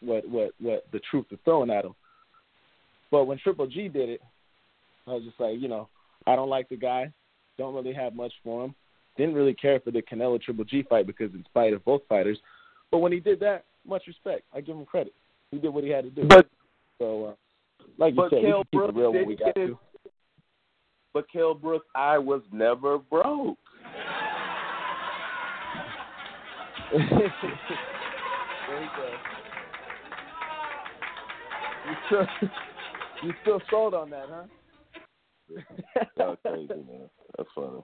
what what what the truth was throwing at him. But when Triple G did it, I was just like, you know, I don't like the guy, don't really have much for him. Didn't really care for the Canelo Triple G fight because in spite of both fighters. But when he did that, much respect. I give him credit. He did what he had to do. But so uh, like you But said, we Kell can Brooks real when we got to. But Kell Brooks, I was never broke. there you go. You still, you still sold on that, huh? That's crazy, man. That's funny.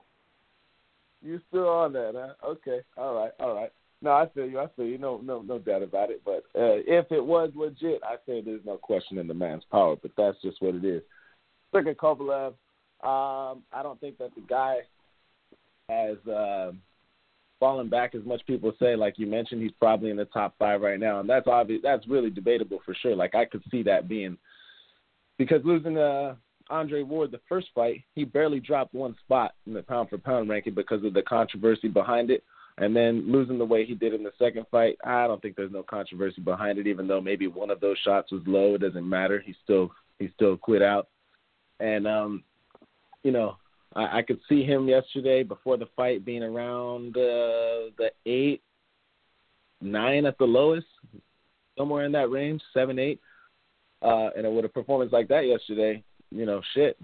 You still on that, huh? Okay. All right. All right. No, I feel you. I feel you. No, no, no doubt about it. But uh, if it was legit, I say there's no question in the man's power. But that's just what it is. At Kovalev. Um, I don't think that the guy has uh, fallen back as much people say. Like you mentioned, he's probably in the top five right now, and that's obvious. That's really debatable for sure. Like I could see that being because losing uh, Andre Ward the first fight, he barely dropped one spot in the pound for pound ranking because of the controversy behind it. And then losing the way he did in the second fight, I don't think there's no controversy behind it. Even though maybe one of those shots was low, it doesn't matter. He still he still quit out. And um, you know, I, I could see him yesterday before the fight being around uh, the eight, nine at the lowest, somewhere in that range, seven, eight. Uh, and with a performance like that yesterday, you know, shit,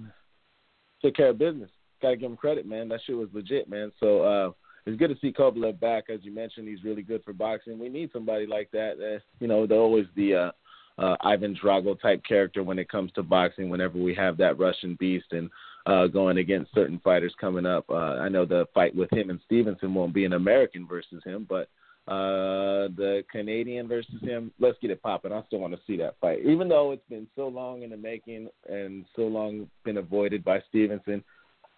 took care of business. Got to give him credit, man. That shit was legit, man. So uh, it's good to see Kovalev back. As you mentioned, he's really good for boxing. We need somebody like that. You know, they're always the uh, uh, Ivan Drago type character when it comes to boxing. Whenever we have that Russian beast and uh, going against certain fighters coming up, uh, I know the fight with him and Stevenson won't be an American versus him, but uh, the Canadian versus him, let's get it popping. I still want to see that fight, even though it's been so long in the making and so long been avoided by Stevenson.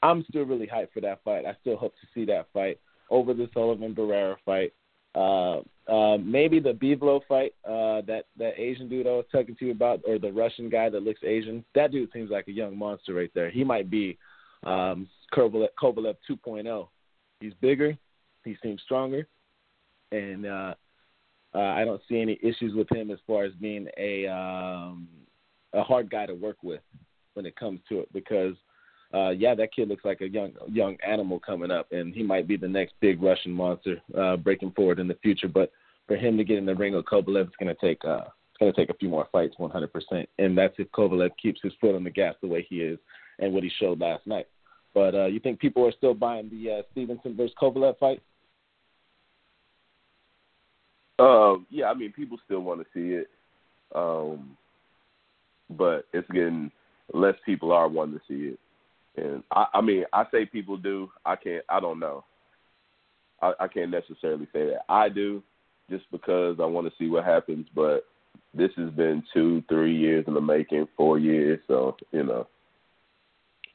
I'm still really hyped for that fight. I still hope to see that fight over the Sullivan Barrera fight. Uh, uh, maybe the Bivol fight, uh, that that Asian dude I was talking to you about, or the Russian guy that looks Asian. That dude seems like a young monster right there. He might be um, Kovalev, Kovalev 2.0. He's bigger, he seems stronger, and uh, uh, I don't see any issues with him as far as being a um, a hard guy to work with when it comes to it because uh, yeah, that kid looks like a young young animal coming up, and he might be the next big Russian monster uh, breaking forward in the future. But for him to get in the ring with Kovalev, it's going to take uh, it's going to take a few more fights, 100%. And that's if Kovalev keeps his foot on the gas the way he is and what he showed last night. But uh, you think people are still buying the uh, Stevenson versus Kovalev fight? Um, yeah, I mean, people still want to see it, um, but it's getting less people are wanting to see it. And I, I mean, I say people do. I can't. I don't know. I, I can't necessarily say that I do, just because I want to see what happens. But this has been two, three years in the making, four years. So you know,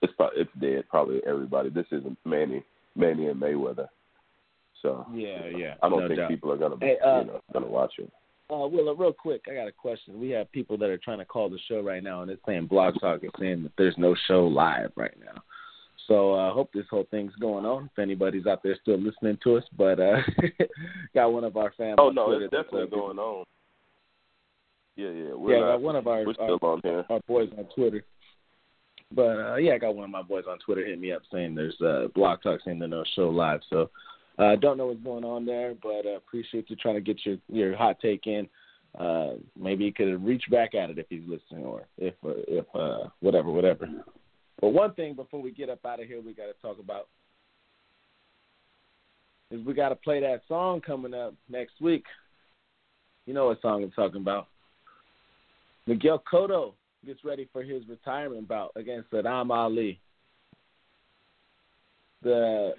it's probably it's dead. Probably everybody. This isn't Manny, Manny and Mayweather. So Yeah, yeah. I don't no think doubt. people are gonna be, Hey, uh, you know, gonna watch it. Uh, Willa, real quick, I got a question. We have people that are trying to call the show right now, and it's saying Blog Talk is saying that there's no show live right now. So I uh, hope this whole thing's going on. If anybody's out there still listening to us, but uh, got one of our fans. Oh no, Twitter it's that's, definitely uh, going on. Yeah, yeah. We're yeah, not, got one of our we're our, our boys on Twitter. But uh, yeah, I got one of my boys on Twitter hit me up saying there's uh, Blog Talk saying there's no show live. So uh, don't know what's going on there, but uh, appreciate you trying to get your your hot take in. Uh, maybe he could reach back at it if he's listening, or if uh, if uh, whatever, whatever. But one thing before we get up out of here, we got to talk about is we got to play that song coming up next week. You know what song I'm talking about? Miguel Cotto gets ready for his retirement bout against Saddam Ali. The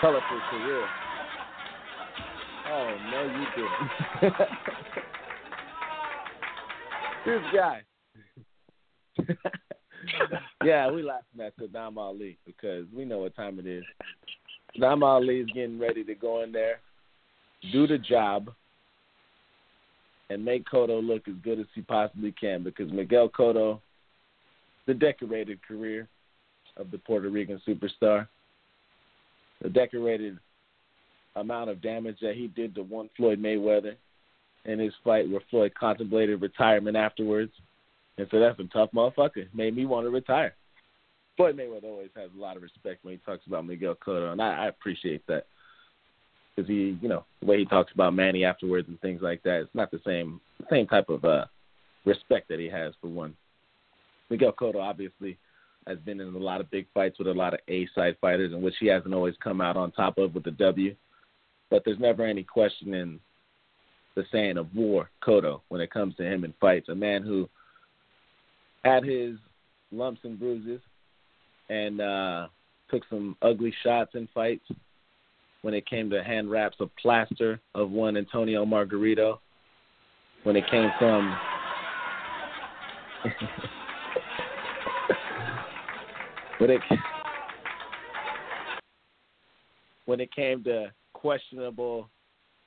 colorful career. Oh no, you didn't. this guy. yeah, we laughing at Saddam Ali because we know what time it is. Saddam Ali is getting ready to go in there, do the job, and make Cotto look as good as he possibly can because Miguel Cotto, the decorated career of the Puerto Rican superstar, the decorated amount of damage that he did to one Floyd Mayweather in his fight where Floyd contemplated retirement afterwards. And so that's a tough motherfucker. Made me want to retire. Floyd Mayweather always has a lot of respect when he talks about Miguel Cotto, and I, I appreciate that because he, you know, the way he talks about Manny afterwards and things like that, it's not the same same type of uh respect that he has for one Miguel Cotto obviously has been in a lot of big fights with a lot of A side fighters, in which he hasn't always come out on top of with the W. But there's never any question in the saying of war, Cotto, when it comes to him in fights. A man who had his lumps and bruises and uh, took some ugly shots in fights when it came to hand wraps of plaster of one Antonio Margarito. When it came from when it when it came to questionable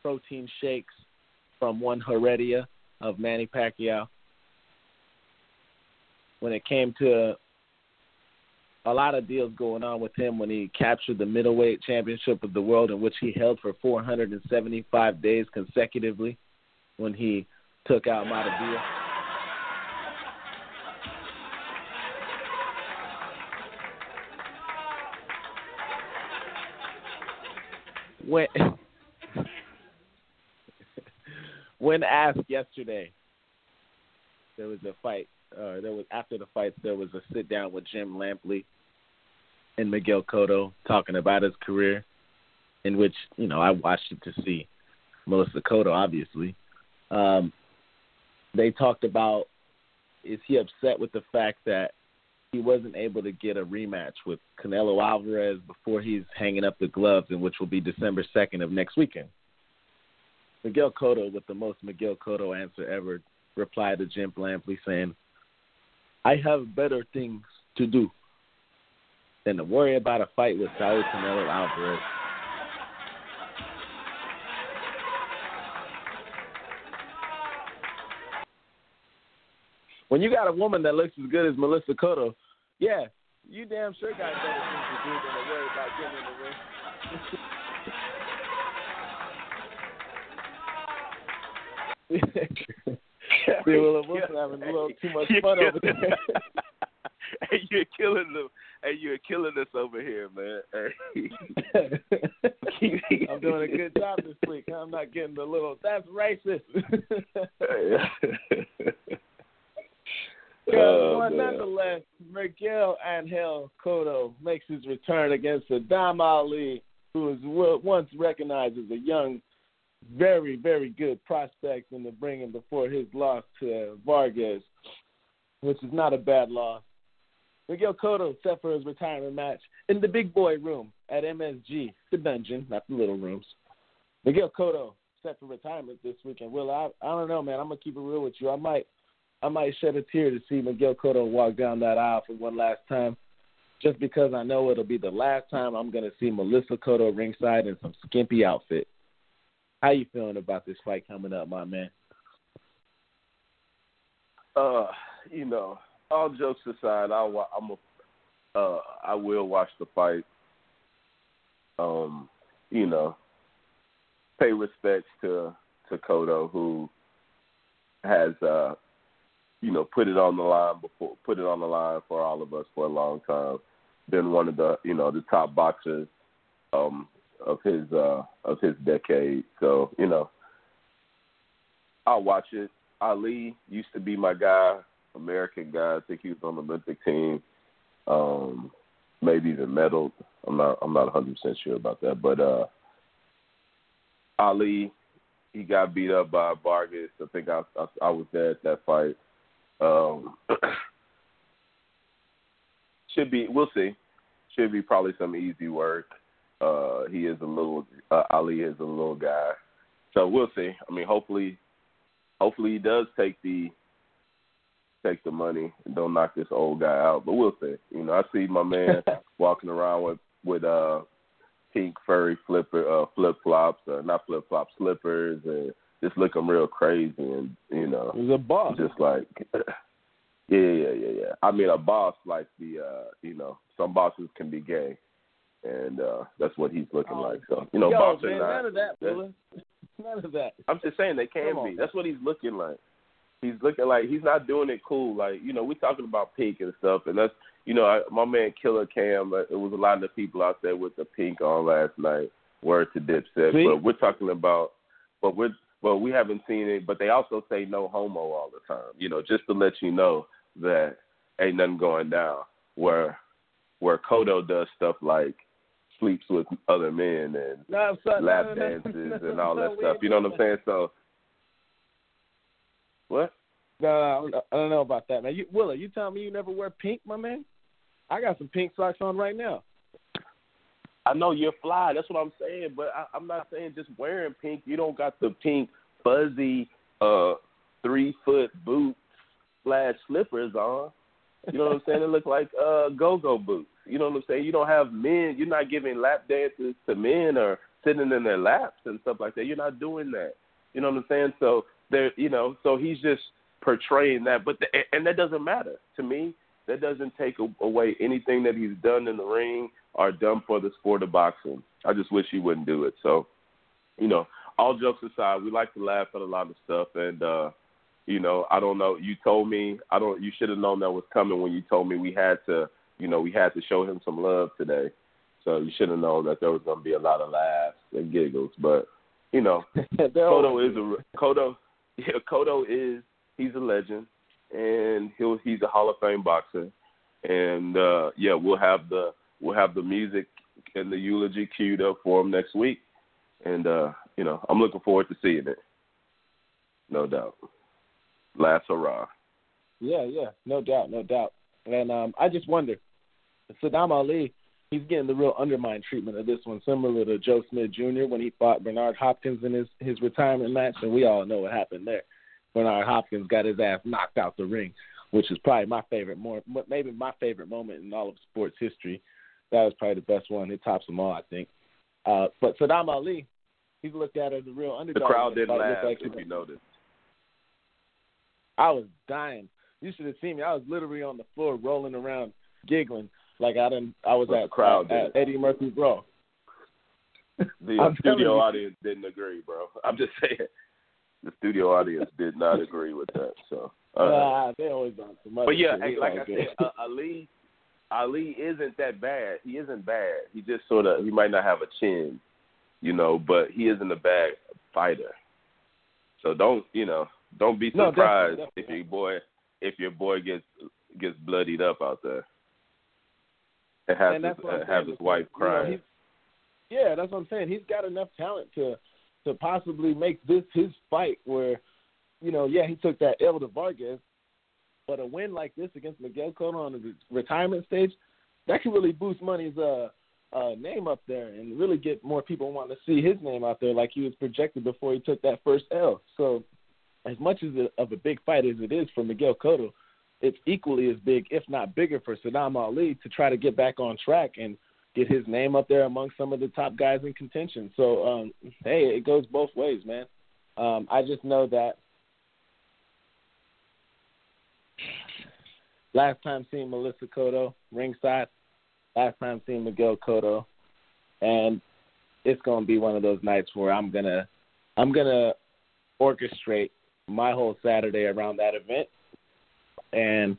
protein shakes from one Heredia of Manny Pacquiao. When it came to a lot of deals going on with him when he captured the middleweight championship of the world, in which he held for 475 days consecutively when he took out Matavia. When when asked yesterday, there was a fight. Uh, there was after the fight, there was a sit down with Jim Lampley and Miguel Cotto talking about his career, in which you know I watched it to see Melissa Cotto. Obviously, um, they talked about is he upset with the fact that he wasn't able to get a rematch with Canelo Alvarez before he's hanging up the gloves, and which will be December second of next weekend. Miguel Cotto, with the most Miguel Cotto answer ever, replied to Jim Lampley saying, I have better things to do than to worry about a fight with Saul Canelo Alvarez. When you got a woman that looks as good as Melissa Cotto, yeah, you damn sure got better things to do than to worry about getting in the ring. See, well, Wilson having a little too much fun over there. hey, you're killing them. Hey, you're killing us over here, man. Hey. I'm doing a good job this week. I'm not getting the little. That's racist. Oh, but uh, nonetheless, Miguel Angel Cotto makes his return against Saddam Ali, who was once recognized as a young, very, very good prospect in the bringing before his loss to Vargas, which is not a bad loss. Miguel Cotto set for his retirement match in the big boy room at MSG, the dungeon, not the little rooms. Miguel Cotto set for retirement this weekend. Will I? I don't know, man. I'm gonna keep it real with you. I might, I might shed a tear to see Miguel Cotto walk down that aisle for one last time, just because I know it'll be the last time I'm gonna see Melissa Cotto ringside in some skimpy outfit. How you feeling about this fight coming up, my man? uh, you know, all jokes aside, I I'm a, uh, I will watch the fight. Um, you know, pay respects to to Cotto who has uh, you know, put it on the line before, put it on the line for all of us for a long time. Been one of the you know the top boxers um, of his uh, of his decade. So you know, I'll watch it. Ali used to be my guy, American guy. I think he was on the Olympic team. Um, maybe even medaled. I'm not. I'm not 100 percent sure about that. But uh, Ali, he got beat up by Vargas. I think I I, I was there at that fight. Um, should be. We'll see. Should be probably some easy work. Uh, he is a little. Uh, Ali is a little guy. So we'll see. I mean, hopefully, hopefully he does take the take the money and don't knock this old guy out. But we'll see. You know, I see my man walking around with with uh pink furry flipper uh flip flops, uh, not flip flop slippers, and just looking real crazy. And you know, He's a boss. just like yeah, yeah, yeah, yeah. I mean, a boss like the uh, you know, some bosses can be gay, and uh that's what he's looking Oh. like. So you know, Yo, bosses man, not. none of that, Yeah. None of that. I'm just saying they can on, be. That's what he's looking like. He's looking like he's not doing it cool. Like you know, we're talking about pink and stuff, and that's you know, I, my man Killer Cam. Uh, it was a lot of the people out there with the pink on last night. Word to Dipset, but we're talking about, but we're well, we haven't seen it. But they also say no homo all the time. You know, just to let you know that ain't nothing going down. Where where Kodo does stuff like sleeps with other men and No, lap no, dances no, and all that stuff. You know what I'm saying? So what? No, no, I don't know about that, man. You, Willa, you telling me you never wear pink, my man? I got some pink socks on right now. I know you're fly. That's what I'm saying. But I, I'm not saying just wearing pink. You don't got the pink fuzzy uh three foot boots slash slippers on. You know what I'm saying? It look like uh go go boots. You know what I'm saying? You don't have men. You're not giving lap dances to men or sitting in their laps and stuff like that. You're not doing that. You know what I'm saying? So there, you know, so he's just portraying that. But the, and that doesn't matter to me. That doesn't take away anything that he's done in the ring or done for the sport of boxing. I just wish he wouldn't do it. So, you know, all jokes aside, we like to laugh at a lot of stuff, and uh, you know, I don't know. You told me I don't. You should have known that was coming when you told me we had to. You know, we had to show him some love today. So you should have known that there was going to be a lot of laughs and giggles. But you know, Cotto is a Cotto. Yeah, Cotto is he's a legend, and he'll he's a Hall of Fame boxer. And uh yeah, we'll have the we'll have the music and the eulogy queued up for him next week. And uh, you know, I'm looking forward to seeing it. No doubt. Last hurrah. Yeah, yeah, no doubt, no doubt. And um, I just wonder, Saddam Ali, he's getting the real undermined treatment of this one, similar to Joe Smith Jr. when he fought Bernard Hopkins in his his retirement match, and we all know what happened there. Bernard Hopkins got his ass knocked out the ring, which is probably my favorite, more maybe my favorite moment in all of sports history. That was probably the best one. It tops them all, I think. Uh, but Saddam Ali, he's looked at as a real underdog. The crowd didn't laugh like if you noticed. I was dying. You should have seen me. I was literally on the floor rolling around, giggling like I didn't. I was at, the crowd at, at. Eddie Murphy's Raw. The I'm uh, studio audience didn't agree, bro. I'm just saying. The studio audience did not agree with that. So. Ah, they always on some other but yeah, hey, like I said, uh, Ali, Ali isn't that bad. He isn't bad. He just sort of he might not have a chin, you know, but he isn't a bad fighter. So don't you know? Don't be No, surprised definitely, if your boy if your boy gets gets bloodied up out there and have and his, that's what I'm uh, have saying, his wife because, you know, crying. yeah, that's what I'm saying. He's got enough talent to to possibly make this his fight. Where, you know, yeah, he took that L to Vargas, but a win like this against Miguel Cotto on the retirement stage, that could really boost Money's uh, uh, name up there and really get more people wanting to see his name out there, like he was projected before he took that first L. So, as much as a, of a big fight as it is for Miguel Cotto, it's equally as big, if not bigger, for Saddam Ali to try to get back on track and get his name up there among some of the top guys in contention. So, um, hey, it goes both ways, man. Um, I just know that last time seeing Melissa Cotto ringside, last time seeing Miguel Cotto, and it's gonna be one of those nights where I'm gonna I'm gonna orchestrate my whole Saturday around that event, and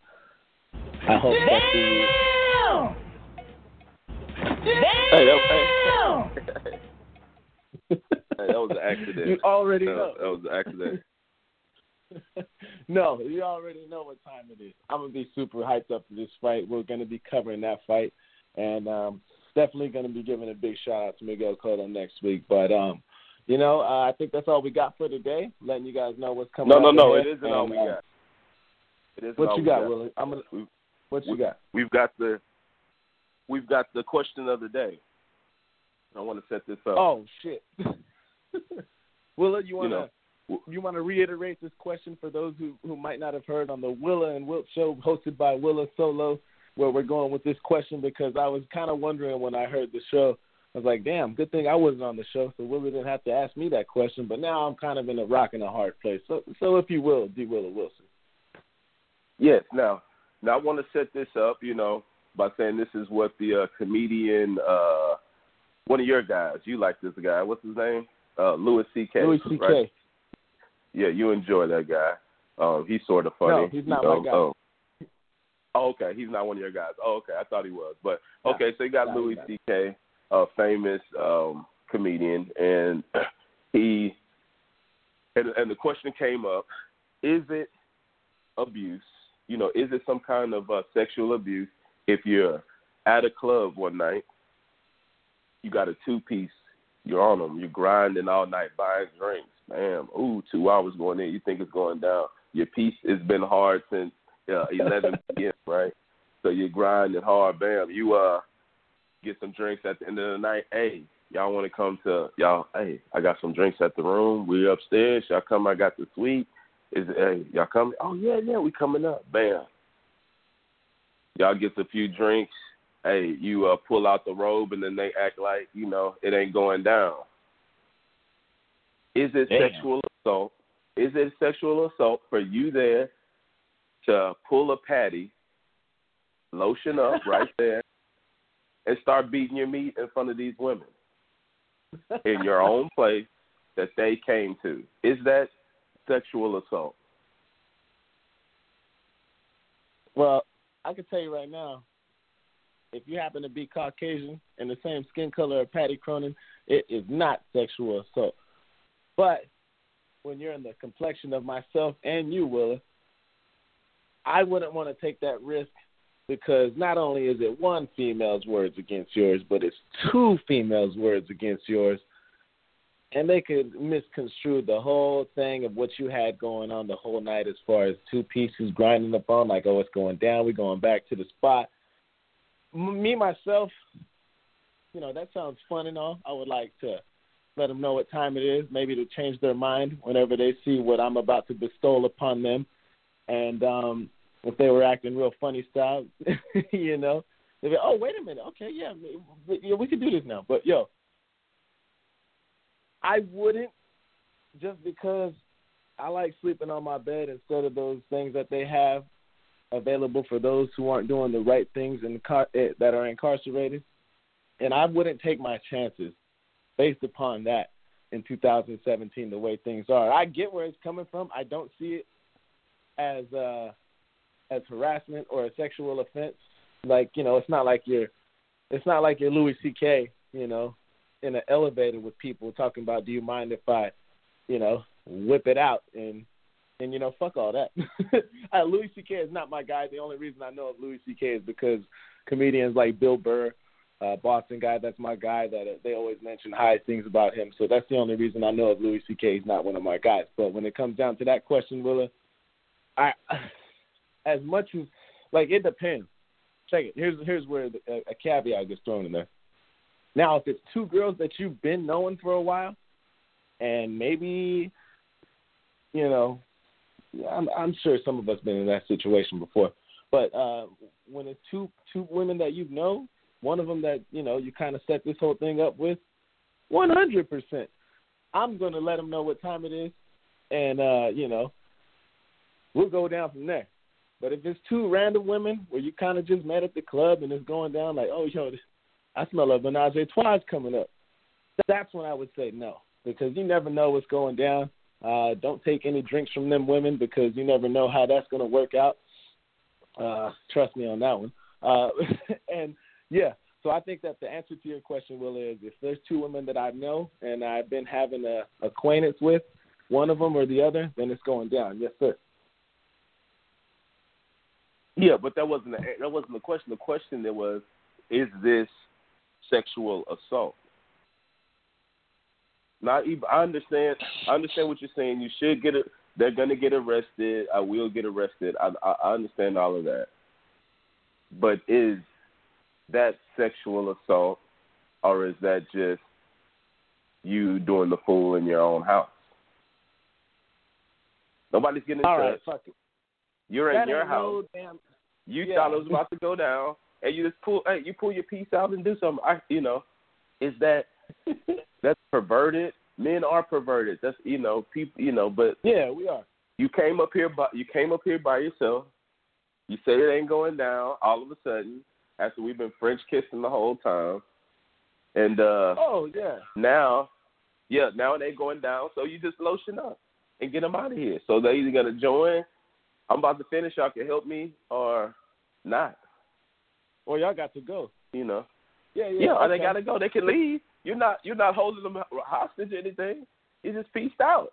I hope that the Hey, that, hey, hey, that was an accident. You already that, know. That was an accident. no, you already know what time it is. I'm gonna be super hyped up for this fight. We're gonna be covering that fight, and um, definitely gonna be giving a big shout out to Miguel Cotto next week. But um, you know, uh, I think that's all we got for today. Letting you guys know what's coming. Up. No, no, no. It isn't all we uh, got. It isn't What all you we got, Willie? I'm gonna. We've, What you we- got? We've got the we've got the question of the day. I want to set this up. Oh shit. Willa, you wanna know, you wanna reiterate this question for those who who might not have heard on the Willa and Wilt show hosted by Willa Solo, where we're going with this question because I was kind of wondering when I heard the show. I was like, damn, good thing I wasn't on the show, so Willa didn't have to ask me that question. But now I'm kind of in a rock and a hard place. So, so if you will, D. Willa Wilson. Yes. Now, now I want to set this up, you know, by saying this is what the uh, comedian, uh, one of your guys, you like this guy. What's his name? Uh, Louis C.K. Louis C.K. Right? Yeah, you enjoy that guy. Um, he's sort of funny. No, he's not know, my guy. um, oh, okay. He's not one of your guys. Oh, okay. I thought he was. But okay, so you got No, Louis C.K., a famous um, comedian, and he and, and the question came up: Is it abuse you know, is it some kind of uh, sexual abuse if you're at a club one night, you got a two piece, you're on them, you're grinding all night buying drinks, bam, ooh, two hours going in, you think it's going down. Your piece has been hard since uh, 11 p.m., right? So you're grinding hard, bam. You uh get some drinks at the end of the night. Hey, y'all want to come to y'all? Hey, I got some drinks at the room. We upstairs. Y'all come. I got the suite. Is hey y'all coming? Oh yeah, yeah, we coming up. Bam. Y'all get a few drinks. Hey, you uh, pull out the robe and then they act like you know it ain't going down. Is it Damn. sexual assault? Is it sexual assault for you there to pull a patty, lotion up right there, and start beating your meat in front of these women in your own place that they came to? Is that sexual assault? Well, I can tell you right now, if you happen to be Caucasian and the same skin color as Patty Cronin, it is not sexual assault. But when you're in the complexion of myself and you, Willa, I wouldn't want to take that risk because not only is it one female's words against yours, but it's two females' words against yours. And they could misconstrue the whole thing of what you had going on the whole night as far as two pieces grinding the on, like, oh, it's going down, we're going back to the spot. Me, myself, you know, that sounds fun and all. I would like to let them know what time it is, maybe to change their mind whenever they see what I'm about to bestow upon them. And um if they were acting real funny style, you know, they'd be, oh, wait a minute, okay, yeah, we, we can do this now. But yo, I wouldn't just because I like sleeping on my bed instead of those things that they have available for those who aren't doing the right things and that are incarcerated. And I wouldn't take my chances based upon that in 2017 the way things are. I get where it's coming from. I don't see it as uh as harassment or a sexual offense. Like, you know, it's not like you're it's not like you're Louis CK, you know, in an elevator with people talking about do you mind if I, you know, whip it out and and you know, fuck all that. uh, Louis C.K. is not my guy. The only reason I know of Louis C.K. is because comedians like Bill Burr, uh, Boston guy, that's my guy. That uh, they always mention high things about him. So that's the only reason I know of Louis C.K. He's not one of my guys. But when it comes down to that question, Willa, I as much as like it depends. Check it. Here's here's where the, a, a caveat gets thrown in there. Now, if it's two girls that you've been knowing for a while, and maybe, you know, I'm, I'm sure some of us been in that situation before. But uh, when it's two two women that you know, one of them that you know you kind of set this whole thing up with, 100 percent, I'm gonna let them know what time it is, and uh, you know, we'll go down from there. But if it's two random women where you kind of just met at the club and it's going down like, oh, yo, I smell a menage a trois coming up, that's when I would say no because you never know what's going down. Uh, don't take any drinks from them women because you never know how that's going to work out. Uh, trust me on that one. Uh, and yeah, so I think that the answer to your question, Will, is if there's two women that I know and I've been having a acquaintance with, one of them or the other, then it's going down. Yes, sir. Yeah, but that wasn't the, that wasn't the question. The question there was, is this sexual assault? Not even. I understand. I understand what you're saying. You should get it. They're gonna get arrested. I will get arrested. I, I I understand all of that. But is that sexual assault, or is that just you doing the fool in your own house? Nobody's getting All touched. right, fuck it. You're That in your house. no damn. You Yeah. thought it was about to go down, and you just pull. Hey, you pull your piece out and do something. I, you know, is that that's perverted? Men are perverted. That's you know, people. You know, but Yeah, we are. you came up here, by you came up here by yourself. You say it ain't going down. All of a sudden, after we've been French kissing the whole time, and uh Oh yeah. now, yeah, now it ain't going down. So you just lotion up and get them out of here. So they're either gonna join. I'm about to finish. Y'all can help me or not. Or y'all got to go. You know. Yeah, yeah. Yeah, or they gotta go. They can leave. You're not you're not holding them hostage or anything. You just pieced out.